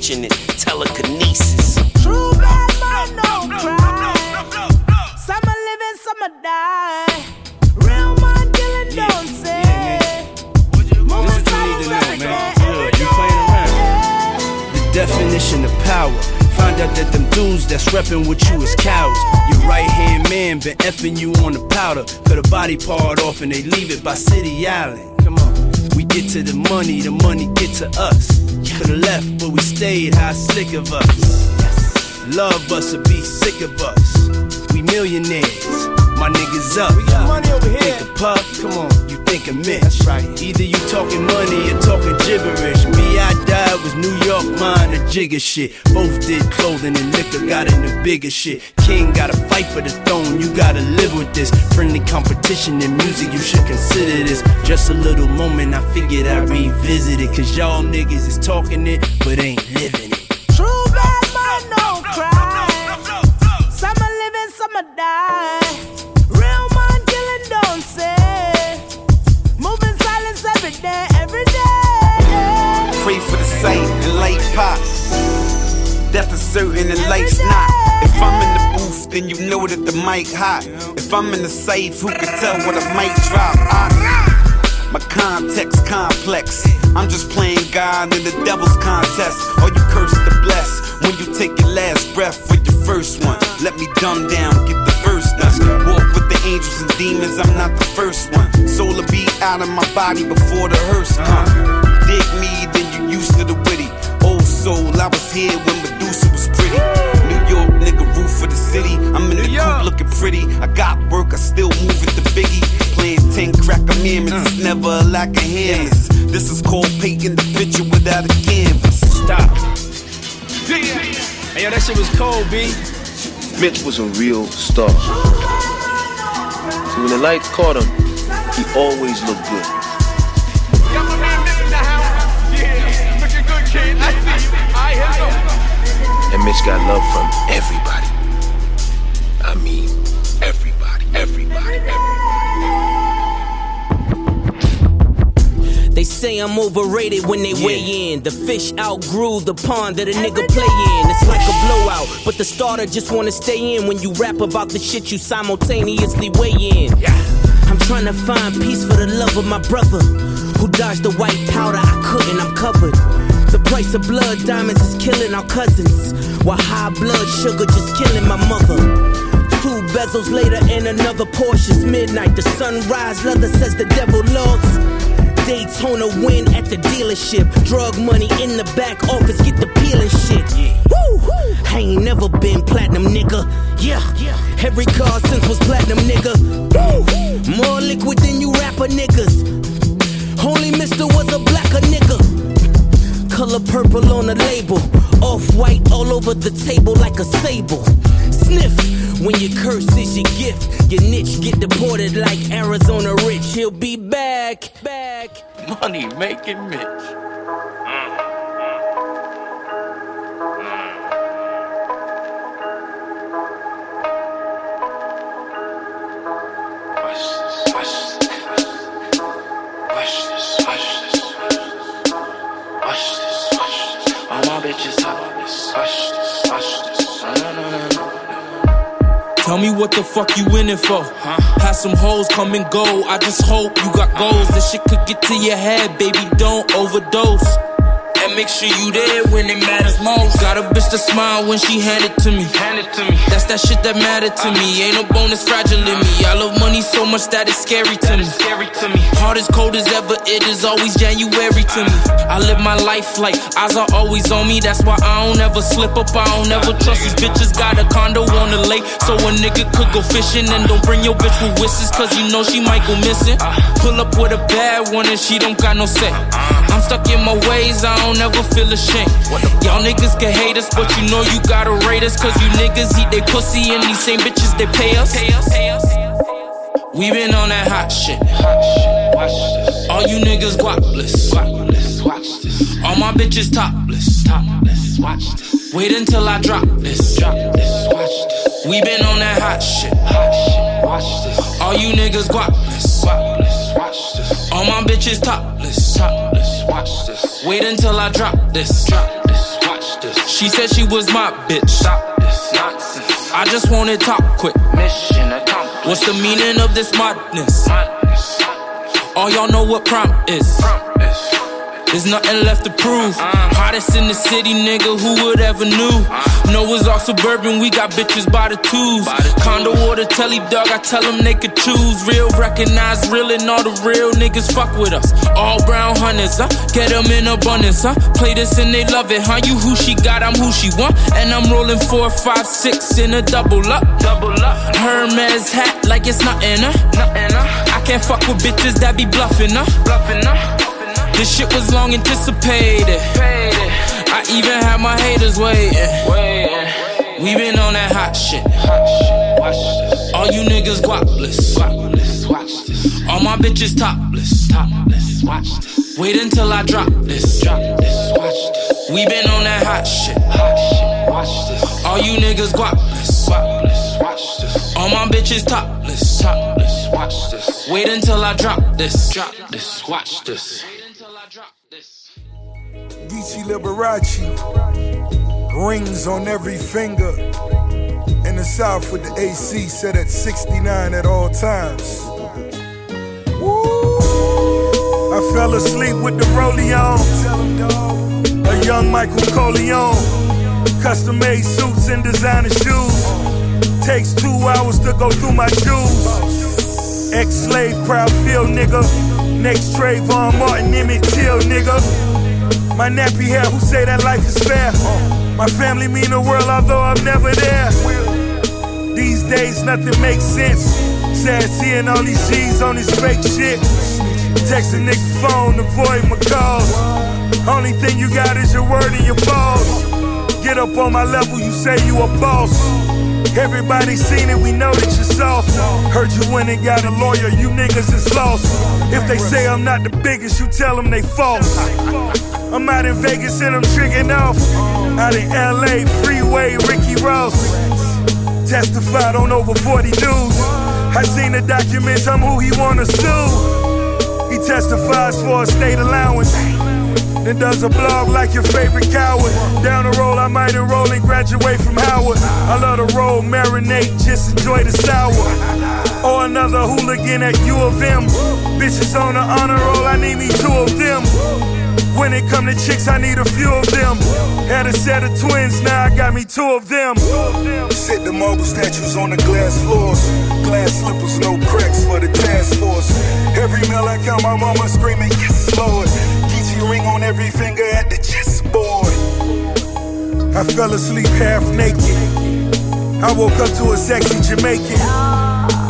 Speaker 20: Without touching it. Telekinesis.
Speaker 32: True bad man, no cry. Some are living, some are die. Real man killing, don't say. Moving silence every day, every
Speaker 19: The definition of power. Find out that them dudes that's reppin' with you is cowards. Your right hand man been effing you on the powder. Cut a body part off and they leave it by City Island. Come on. We get to the money, the money get to us. Mine shit. Both did clothing and liquor, got into bigger shit. King gotta fight for the throne, you gotta live with this. Friendly competition in music, you should consider this. Just a little moment, I figured I'd revisit it. Cause y'all niggas is talking it, but ain't living
Speaker 33: mic hot. If I'm in the safe, who can tell what I might drop? I, my context complex. I'm just playing God in the devil's contest. Or you curse the bless when you take your last breath for your first one. Let me dumb down, get the verse done. Walk with the angels and demons, I'm not the first one. Soul will be out of my body before the hearse come. Dig me, then you used to the witty. Old soul, I was here when Medusa was pretty. New York nigga, roof of the city. I'm in the coupe looking pretty. I got work, I still move it to Biggie. Playing 10 crack amendments, it's never a lack of hands. This is called painting the picture without a canvas.
Speaker 19: Stop. Hey, yo, that shit was cold, B.
Speaker 34: Mitch was a real star. So when the lights caught him, he always looked good. And Mitch got love from everybody.
Speaker 20: Say I'm overrated when they weigh in. The fish outgrew the pond that a nigga play in. It's like a blowout, but the starter just wanna stay in when you rap about the shit you simultaneously weigh in. I'm trying to find peace for the love of my brother who dodged the white powder. I couldn't, I'm covered. The price of blood diamonds is killing our cousins, while high blood sugar just killing my mother. Two bezels later and another Porsche's midnight. The sunrise leather says the devil lost. Daytona win at the dealership. Drug money in the back office, get the peeling shit. Woo! I ain't never been platinum, nigga. Yeah, every car since was platinum, nigga. Woo! More liquid than you rapper niggas. Only Mister was a blacker nigga. Color purple on the label. Off white all over the table like a sable. Sniff when your curse is your gift. Your niche get deported like Arizona Rich. He'll be back. Back.
Speaker 35: Money making Mitch.
Speaker 36: Bitches.
Speaker 37: Tell me what the fuck you in it for? Had some hoes come and go. I just hope you got goals. This shit could get to your head, baby. Don't overdose. Make sure you there when it matters most. Got a bitch to smile when she hand it to me. Hand it to me. That's that shit that matter to me. Uh-huh. Ain't no bonus fragile in me. I love money so much that it's scary to me. Scary to me. Heart as cold as ever, it is always January to me. Uh-huh. I live my life like eyes are always on me. That's why I don't ever slip up. I don't ever uh, trust these bitches. Got a condo on the lake, so a nigga could go fishing. And don't bring your bitch with whistles, cause you know she might go missing. Uh-huh. Pull up with a bad one and she don't got no say. I'm stuck in my ways, I don't ever feel ashamed. Y'all niggas can hate us, but you know you gotta rate us, cause you niggas eat they pussy and these same bitches they pay us. We been on that hot shit. All you niggas guapless. All my bitches topless. Wait until I drop this. We been on that hot shit. All you niggas guapless. All my bitches topless. Wait until I drop this. Watch this. She said she was my bitch. Stop this nonsense. I just wanna talk quick. Mission accomplished. What's the meaning of this madness? All y'all know what prompt is. There's nothing left to prove. Uh-uh. Hottest in the city, nigga, who would ever knew? No, it's all suburban, we got bitches by the twos. Condo or the telly dog, I tell them they could choose. Real, recognize real, and all the real niggas fuck with us. All brown hunters, huh? Get them in abundance, huh? Play this and they love it, huh? You who she got, I'm who she want. And I'm rolling four, five, six in a double up. Double up. Hermes hat like it's nothing, huh? Nothing, huh? I can't fuck with bitches that be bluffing, huh? Bluffing, huh? This shit was long anticipated. I even had my haters waiting. We been on that hot shit. All you niggas guapless. All my bitches topless. Wait until I drop this. We been on that hot shit. All you niggas guapless. All my bitches topless. Wait until I drop this. Drop this. Watch this.
Speaker 15: Geechi Liberace. Rings on every finger. In the south with the AC set at 69 at all times. Woo! I fell asleep with the rollie on. A young Michael Corleone. Custom made suits and designer shoes. Takes two hours to go through my shoes. Ex slave, proud feel nigga. Next Trayvon Martin, Emmett Till nigga. My nappy hair, who say that life is fair? My family mean the world, although I'm never there. These days, nothing makes sense. Sad seeing all these G's on this fake shit. Text a nigga phone, avoid my calls. Only thing you got is your word and your balls. Get up on my level, you say you a boss. Everybody seen it, we know that you're soft. Heard you went and got a lawyer, you niggas is lost. If they say I'm not the biggest, you tell them they false. I'm out in Vegas and I'm tricking off. Out in LA, freeway, Ricky Ross. Testified on over 40 news. I seen the documents, I'm who he wanna sue. He testifies for a state allowance. Then does a blog like your favorite coward. Down the road, I might enroll and graduate from Howard. I love to roll, marinate, just enjoy the sour. Or another hooligan at U of M. Bitches on the honor roll, I need me two of them. When it come to chicks, I need a few of them. Had a set of twins, now I got me two of them. Sit the marble statues on the glass floors. Glass slippers, no cracks for the task force. Every meal I count, my mama screaming, yes, Lord. Geechee ring on every finger at the chessboard. I fell asleep half naked. I woke up to a sexy Jamaican.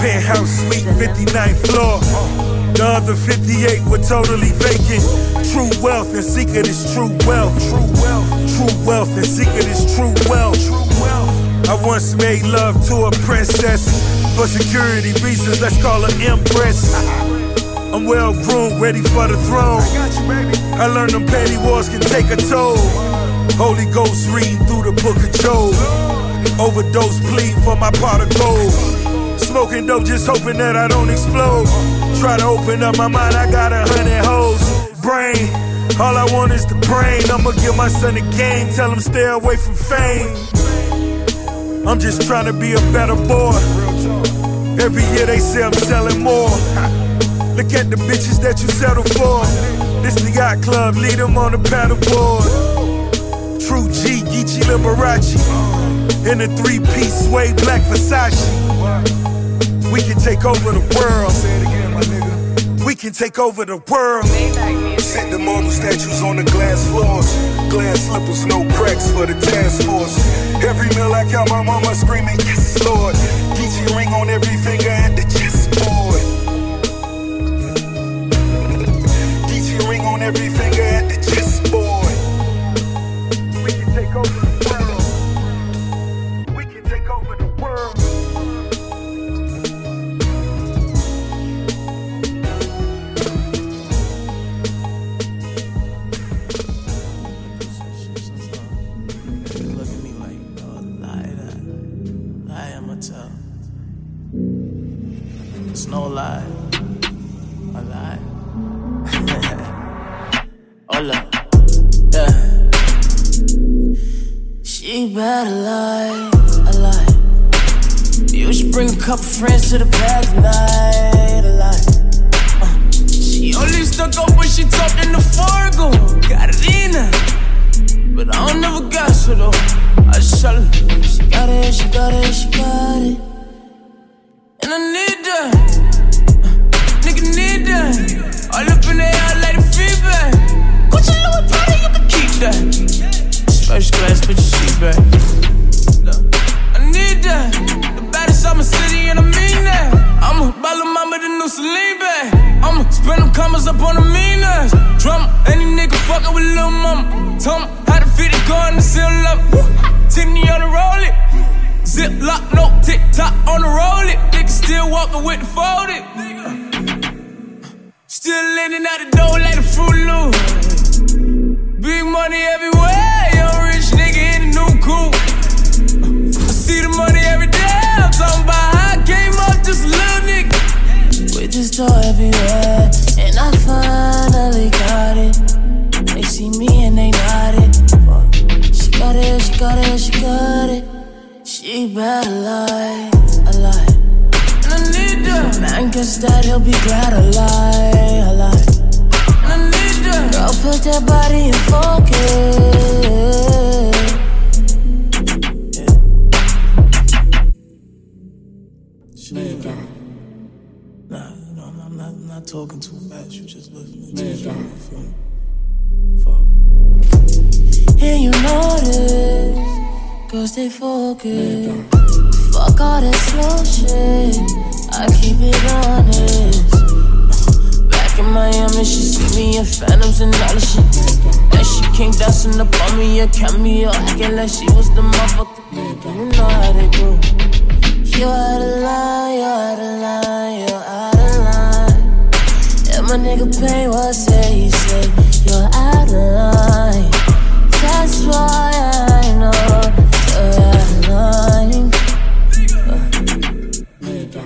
Speaker 15: Penthouse suite, 59th floor. The other 58 were totally vacant. True wealth and secret is true wealth. True wealth. True wealth and secret is true wealth. True wealth. I once made love to a princess. For security reasons, let's call her Empress. I'm well groomed, ready for the throne. I learned them petty wars can take a toll. Holy Ghost reading through the book of Job. Overdose plead for my pot of gold. Smoking dope, just hoping that I don't explode. Try to open up my mind, I got a hundred hoes. Brain, all I want is the brain. I'ma give my son a game, tell him stay away from fame. I'm just trying to be a better boy. Every year they say I'm selling more. Look at the bitches that you settle for.
Speaker 22: This the yacht club, lead them on the paddleboard. True G, Geechi Liberace. In a three piece suede black Versace. We can take over the world. Say it again, my nigga. We can take over the world. Set the marble statues on the glass floors. Glass slippers, no cracks for the task force. Every meal I count, my mama screaming, Yes, Lord. Geechee ring on every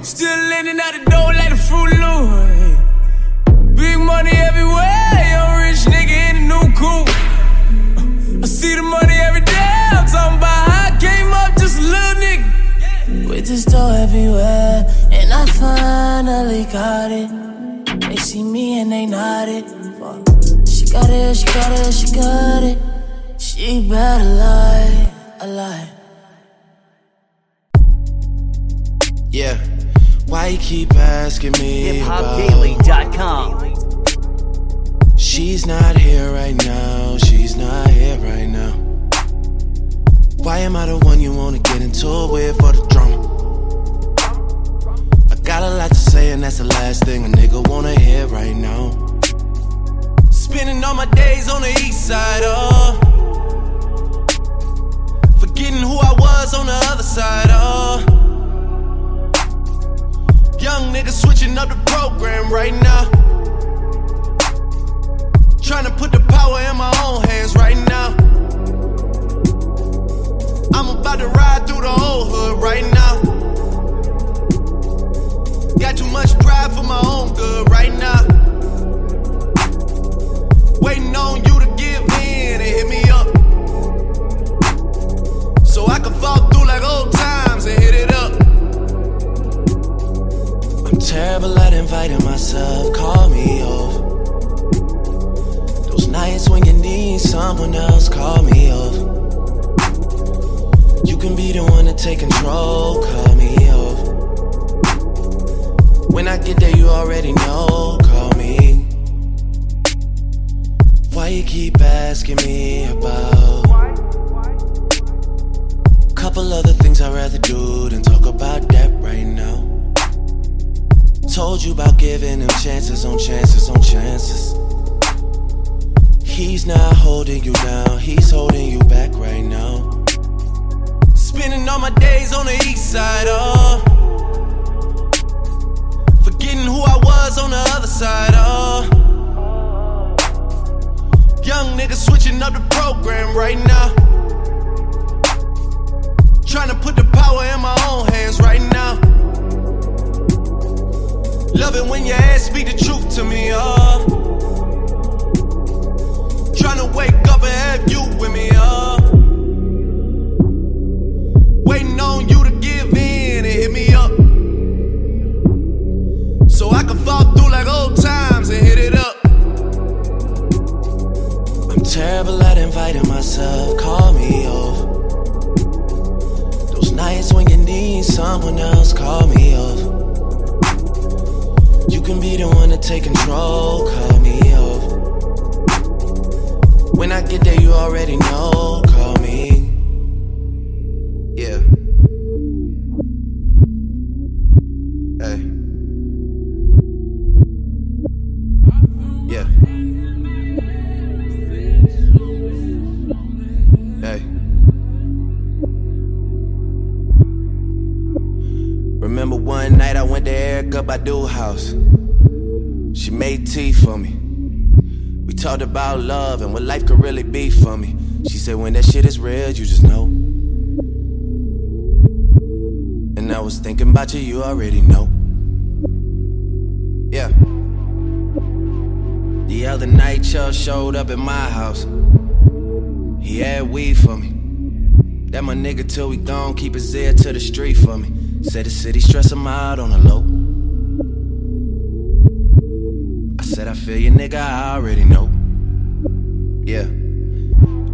Speaker 38: Still landing out the door like a fruit loop. Big money everywhere, young rich nigga in a new coupe. I see the money every day. I'm talking about how I came up just a little nigga. With this door everywhere, and I finally got it. They see me and they nod it. Fuck. She got it, she got it, she got it. She better lie, a lie. Why
Speaker 3: you keep asking me
Speaker 4: HipHopDaily.com.
Speaker 3: She's not here right now. She's not here right now. Why am I the one you wanna get into it with for the drama? I got a lot to say, and that's the last thing a nigga wanna hear right now. Spending all my days on the east side, oh. Forgetting who I was on the other side, oh. Young nigga switching up the program right now. Trying to put the power in my own hands right now. I'm about to ride through the whole hood right now. Got too much pride for my own good right now. Waiting on you to give in and hit me up. So I can fall through like old times and hit it up. Terrible at inviting myself, call me off. Those nights when you need someone else, call me off. You can be the one to take control, call me off. When I get there, you already know, call me. Why you keep asking me about? Couple other things I'd rather do than talk about that right now. Told you about giving him chances on chances on chances. He's not holding you down, he's holding you back right now. Spending all my days on the east side, oh. Forgetting who I was on the other side, oh. Young nigga switching up the program right now. Trying to put the power in my own hands right now. Love it when your ass speak the truth to me, uh. oh. Trying to wake up and have you with me, oh. Waiting on you to give in and hit me up. So I can fall through like old times and hit it up. I'm terrible at inviting myself, call me off. Those nights when you need someone else, call me off. You can be the one to take control, call me off. When I get there, you already know, call me. Yeah. Erykah Badu house. She made tea for me. We talked about love and what life could really be for me. She said, when that shit is real, you just know. And I was thinking about you, you already know. Yeah. The other night, Chubbs showed up at my house. He had weed for me. That my nigga till we gone, keep his ear to the street for me. Said the city stress him out on the low. I feel you, nigga, I already know. Yeah,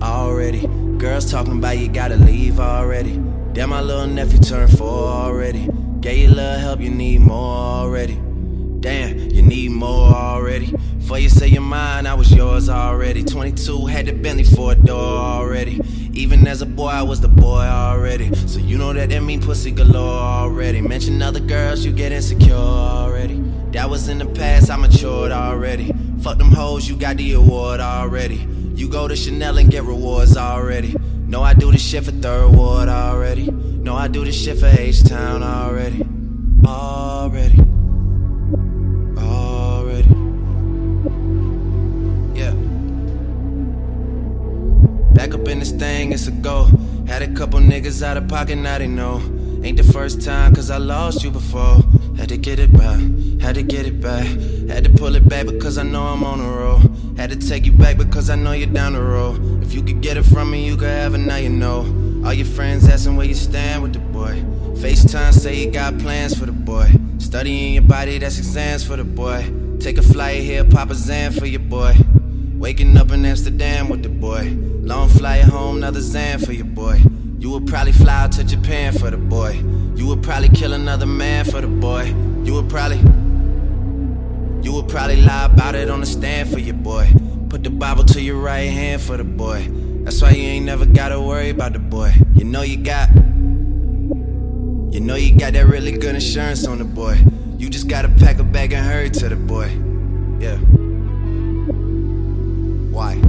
Speaker 3: already. Girls talking about you gotta leave already. Damn, my little nephew turned four already. Gave you little help, you need more already. Damn, you need more already. Before you say you're mine, I was yours already. 22, had the Bentley for a door already. Even as a boy, I was the boy already. So you know that that mean pussy galore already. Mention other girls, you get insecure already. That was in the past, I matured already. Fuck them hoes, you got the award already. You go to Chanel and get rewards already. No, I do this shit for Third Ward already. No, I do this shit for H-Town already. Already. Already. Yeah. Back up in this thing, it's a go. Had a couple niggas out of pocket, now they know. Ain't the first time, cause I lost you before. Had to get it back, had to get it back. Had to pull it back because I know I'm on the road. Had to take you back because I know you're down the road. If you could get it from me, you could have it, now you know. All your friends asking where you stand with the boy. FaceTime say you got plans for the boy. Studying your body, that's exams for the boy. Take a flight here, pop a Xan for your boy. Waking up in Amsterdam with the boy. Long flight home, another Xan for your boy. You would probably fly out to Japan for the boy. You would probably kill another man for the boy. You would probably. You would probably lie about it on the stand for your boy. Put the Bible to your right hand for the boy. That's why you ain't never gotta worry about the boy. You know you got. You know you got that really good insurance on the boy. You just gotta pack a bag and hurry to the boy. Yeah. Why?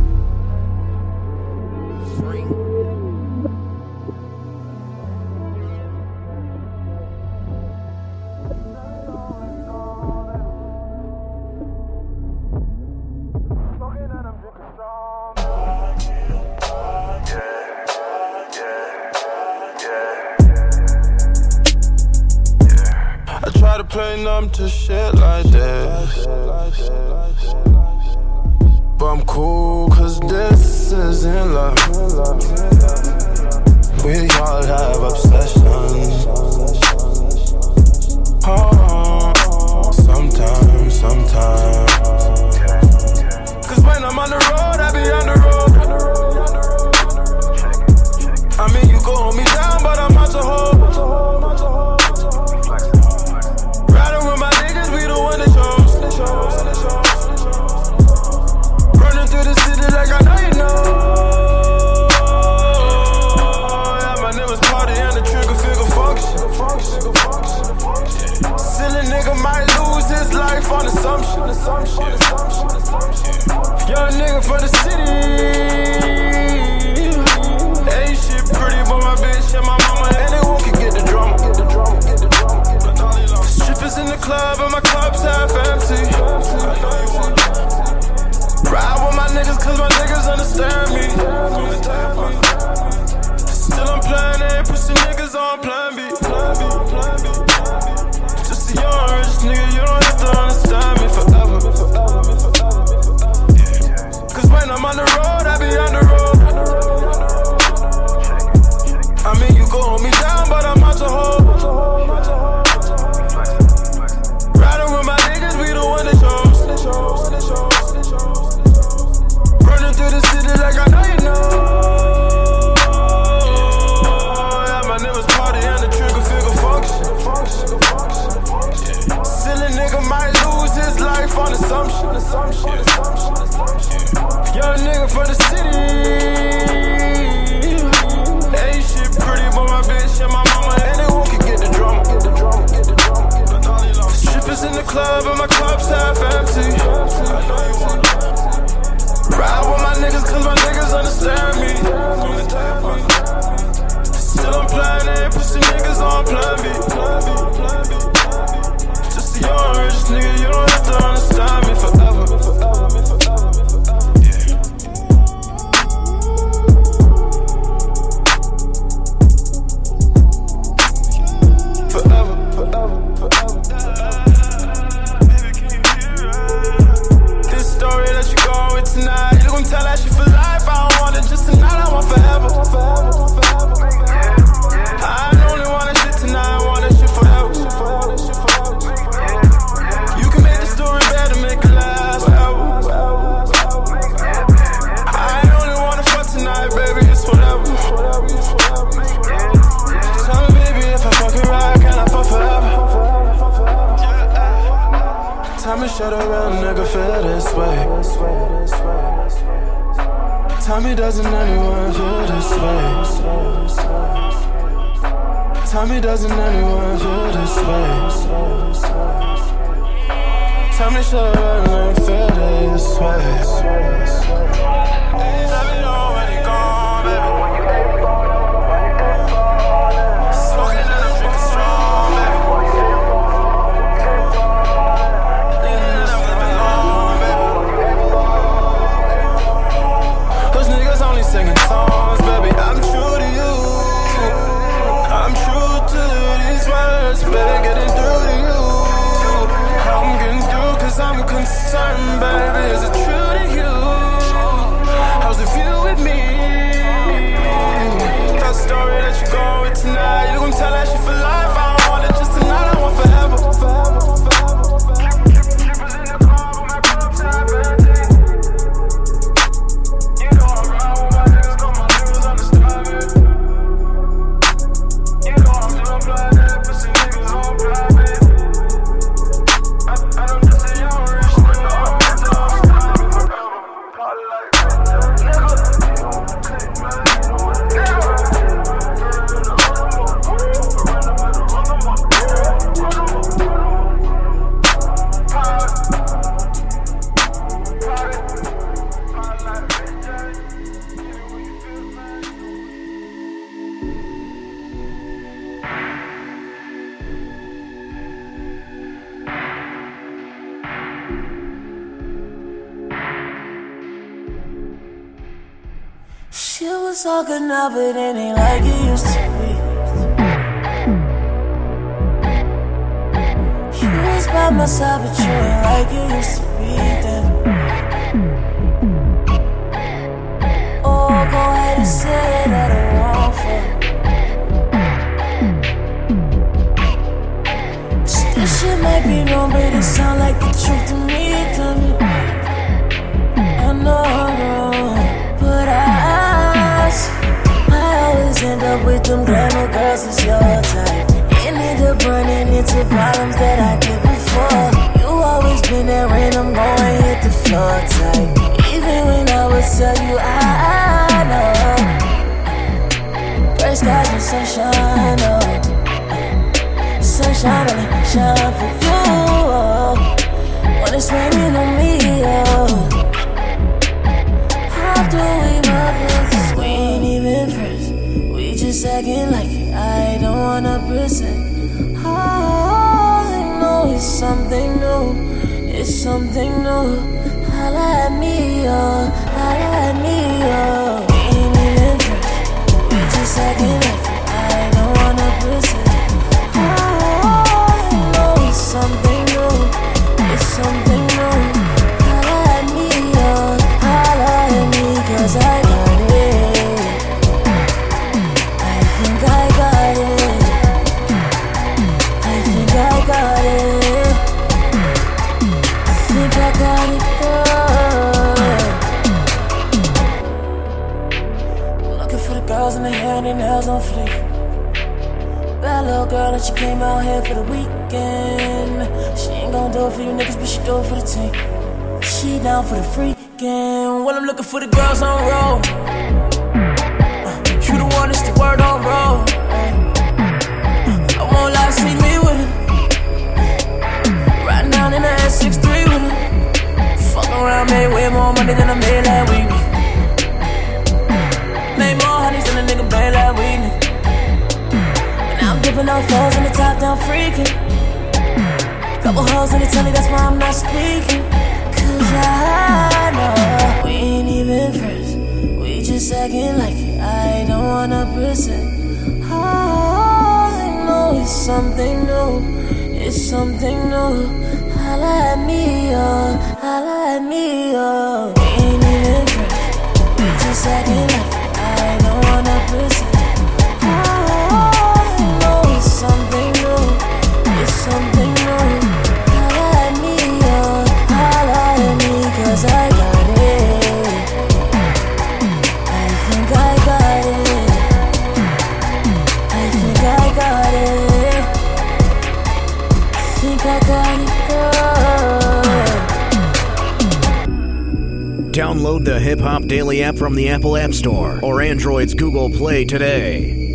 Speaker 39: To shit like this. But I'm cool, cause this isn't love. We all have obsessions. Oh, sometimes, sometimes. Cause when I'm on the road, I be
Speaker 40: for the city. ain't shit pretty, but my bitch and my mama and they won't get the drama. Get the drama, get the drama, get the drama. Strippers in the club and my club's half empty. Ride with my niggas cause my niggas understand me. Still I'm playing, they ain't pushing niggas on plan B. Plan B, plan B, plan B. Just a young rich nigga, you don't
Speaker 39: have to understand. To problems that I did before. You always been there when I'm going hit the floor tight. Even when I would tell you I, I know. bright skies and sunshine, oh.
Speaker 22: Sunshine only shine for you. Oh. When it's raining on me, oh. How do we love this? We ain't even friends. We just acting like I don't wanna present. All I know is something new. It's something new. Holla at me, oh. Holla at me, oh. We ain't even friends. Just it. I don't wanna present. Girl and she came out here for the weekend. She ain't gon' do it for you niggas, but she do it for the team. She down for the freaking. Well, I'm looking for the girls on roll. Uh, you the one that's the word on roll. I won't lie, see me with it. Riding down in the S63 with it. Fuck around, made way more money than I made last week. Made more honeys than a nigga made last week. I'm dipping fours in the top down freaking. Couple hoes in the telly, that's why I'm not speaking. Cause I know we ain't even friends. We just acting like it. I don't wanna present. All I know is something new. It's something new. Holla at me, oh. Holla at me, oh. We ain't even friends. We just acting like
Speaker 41: Download the Hip Hop Daily app from the Apple App Store or Android's Google Play today.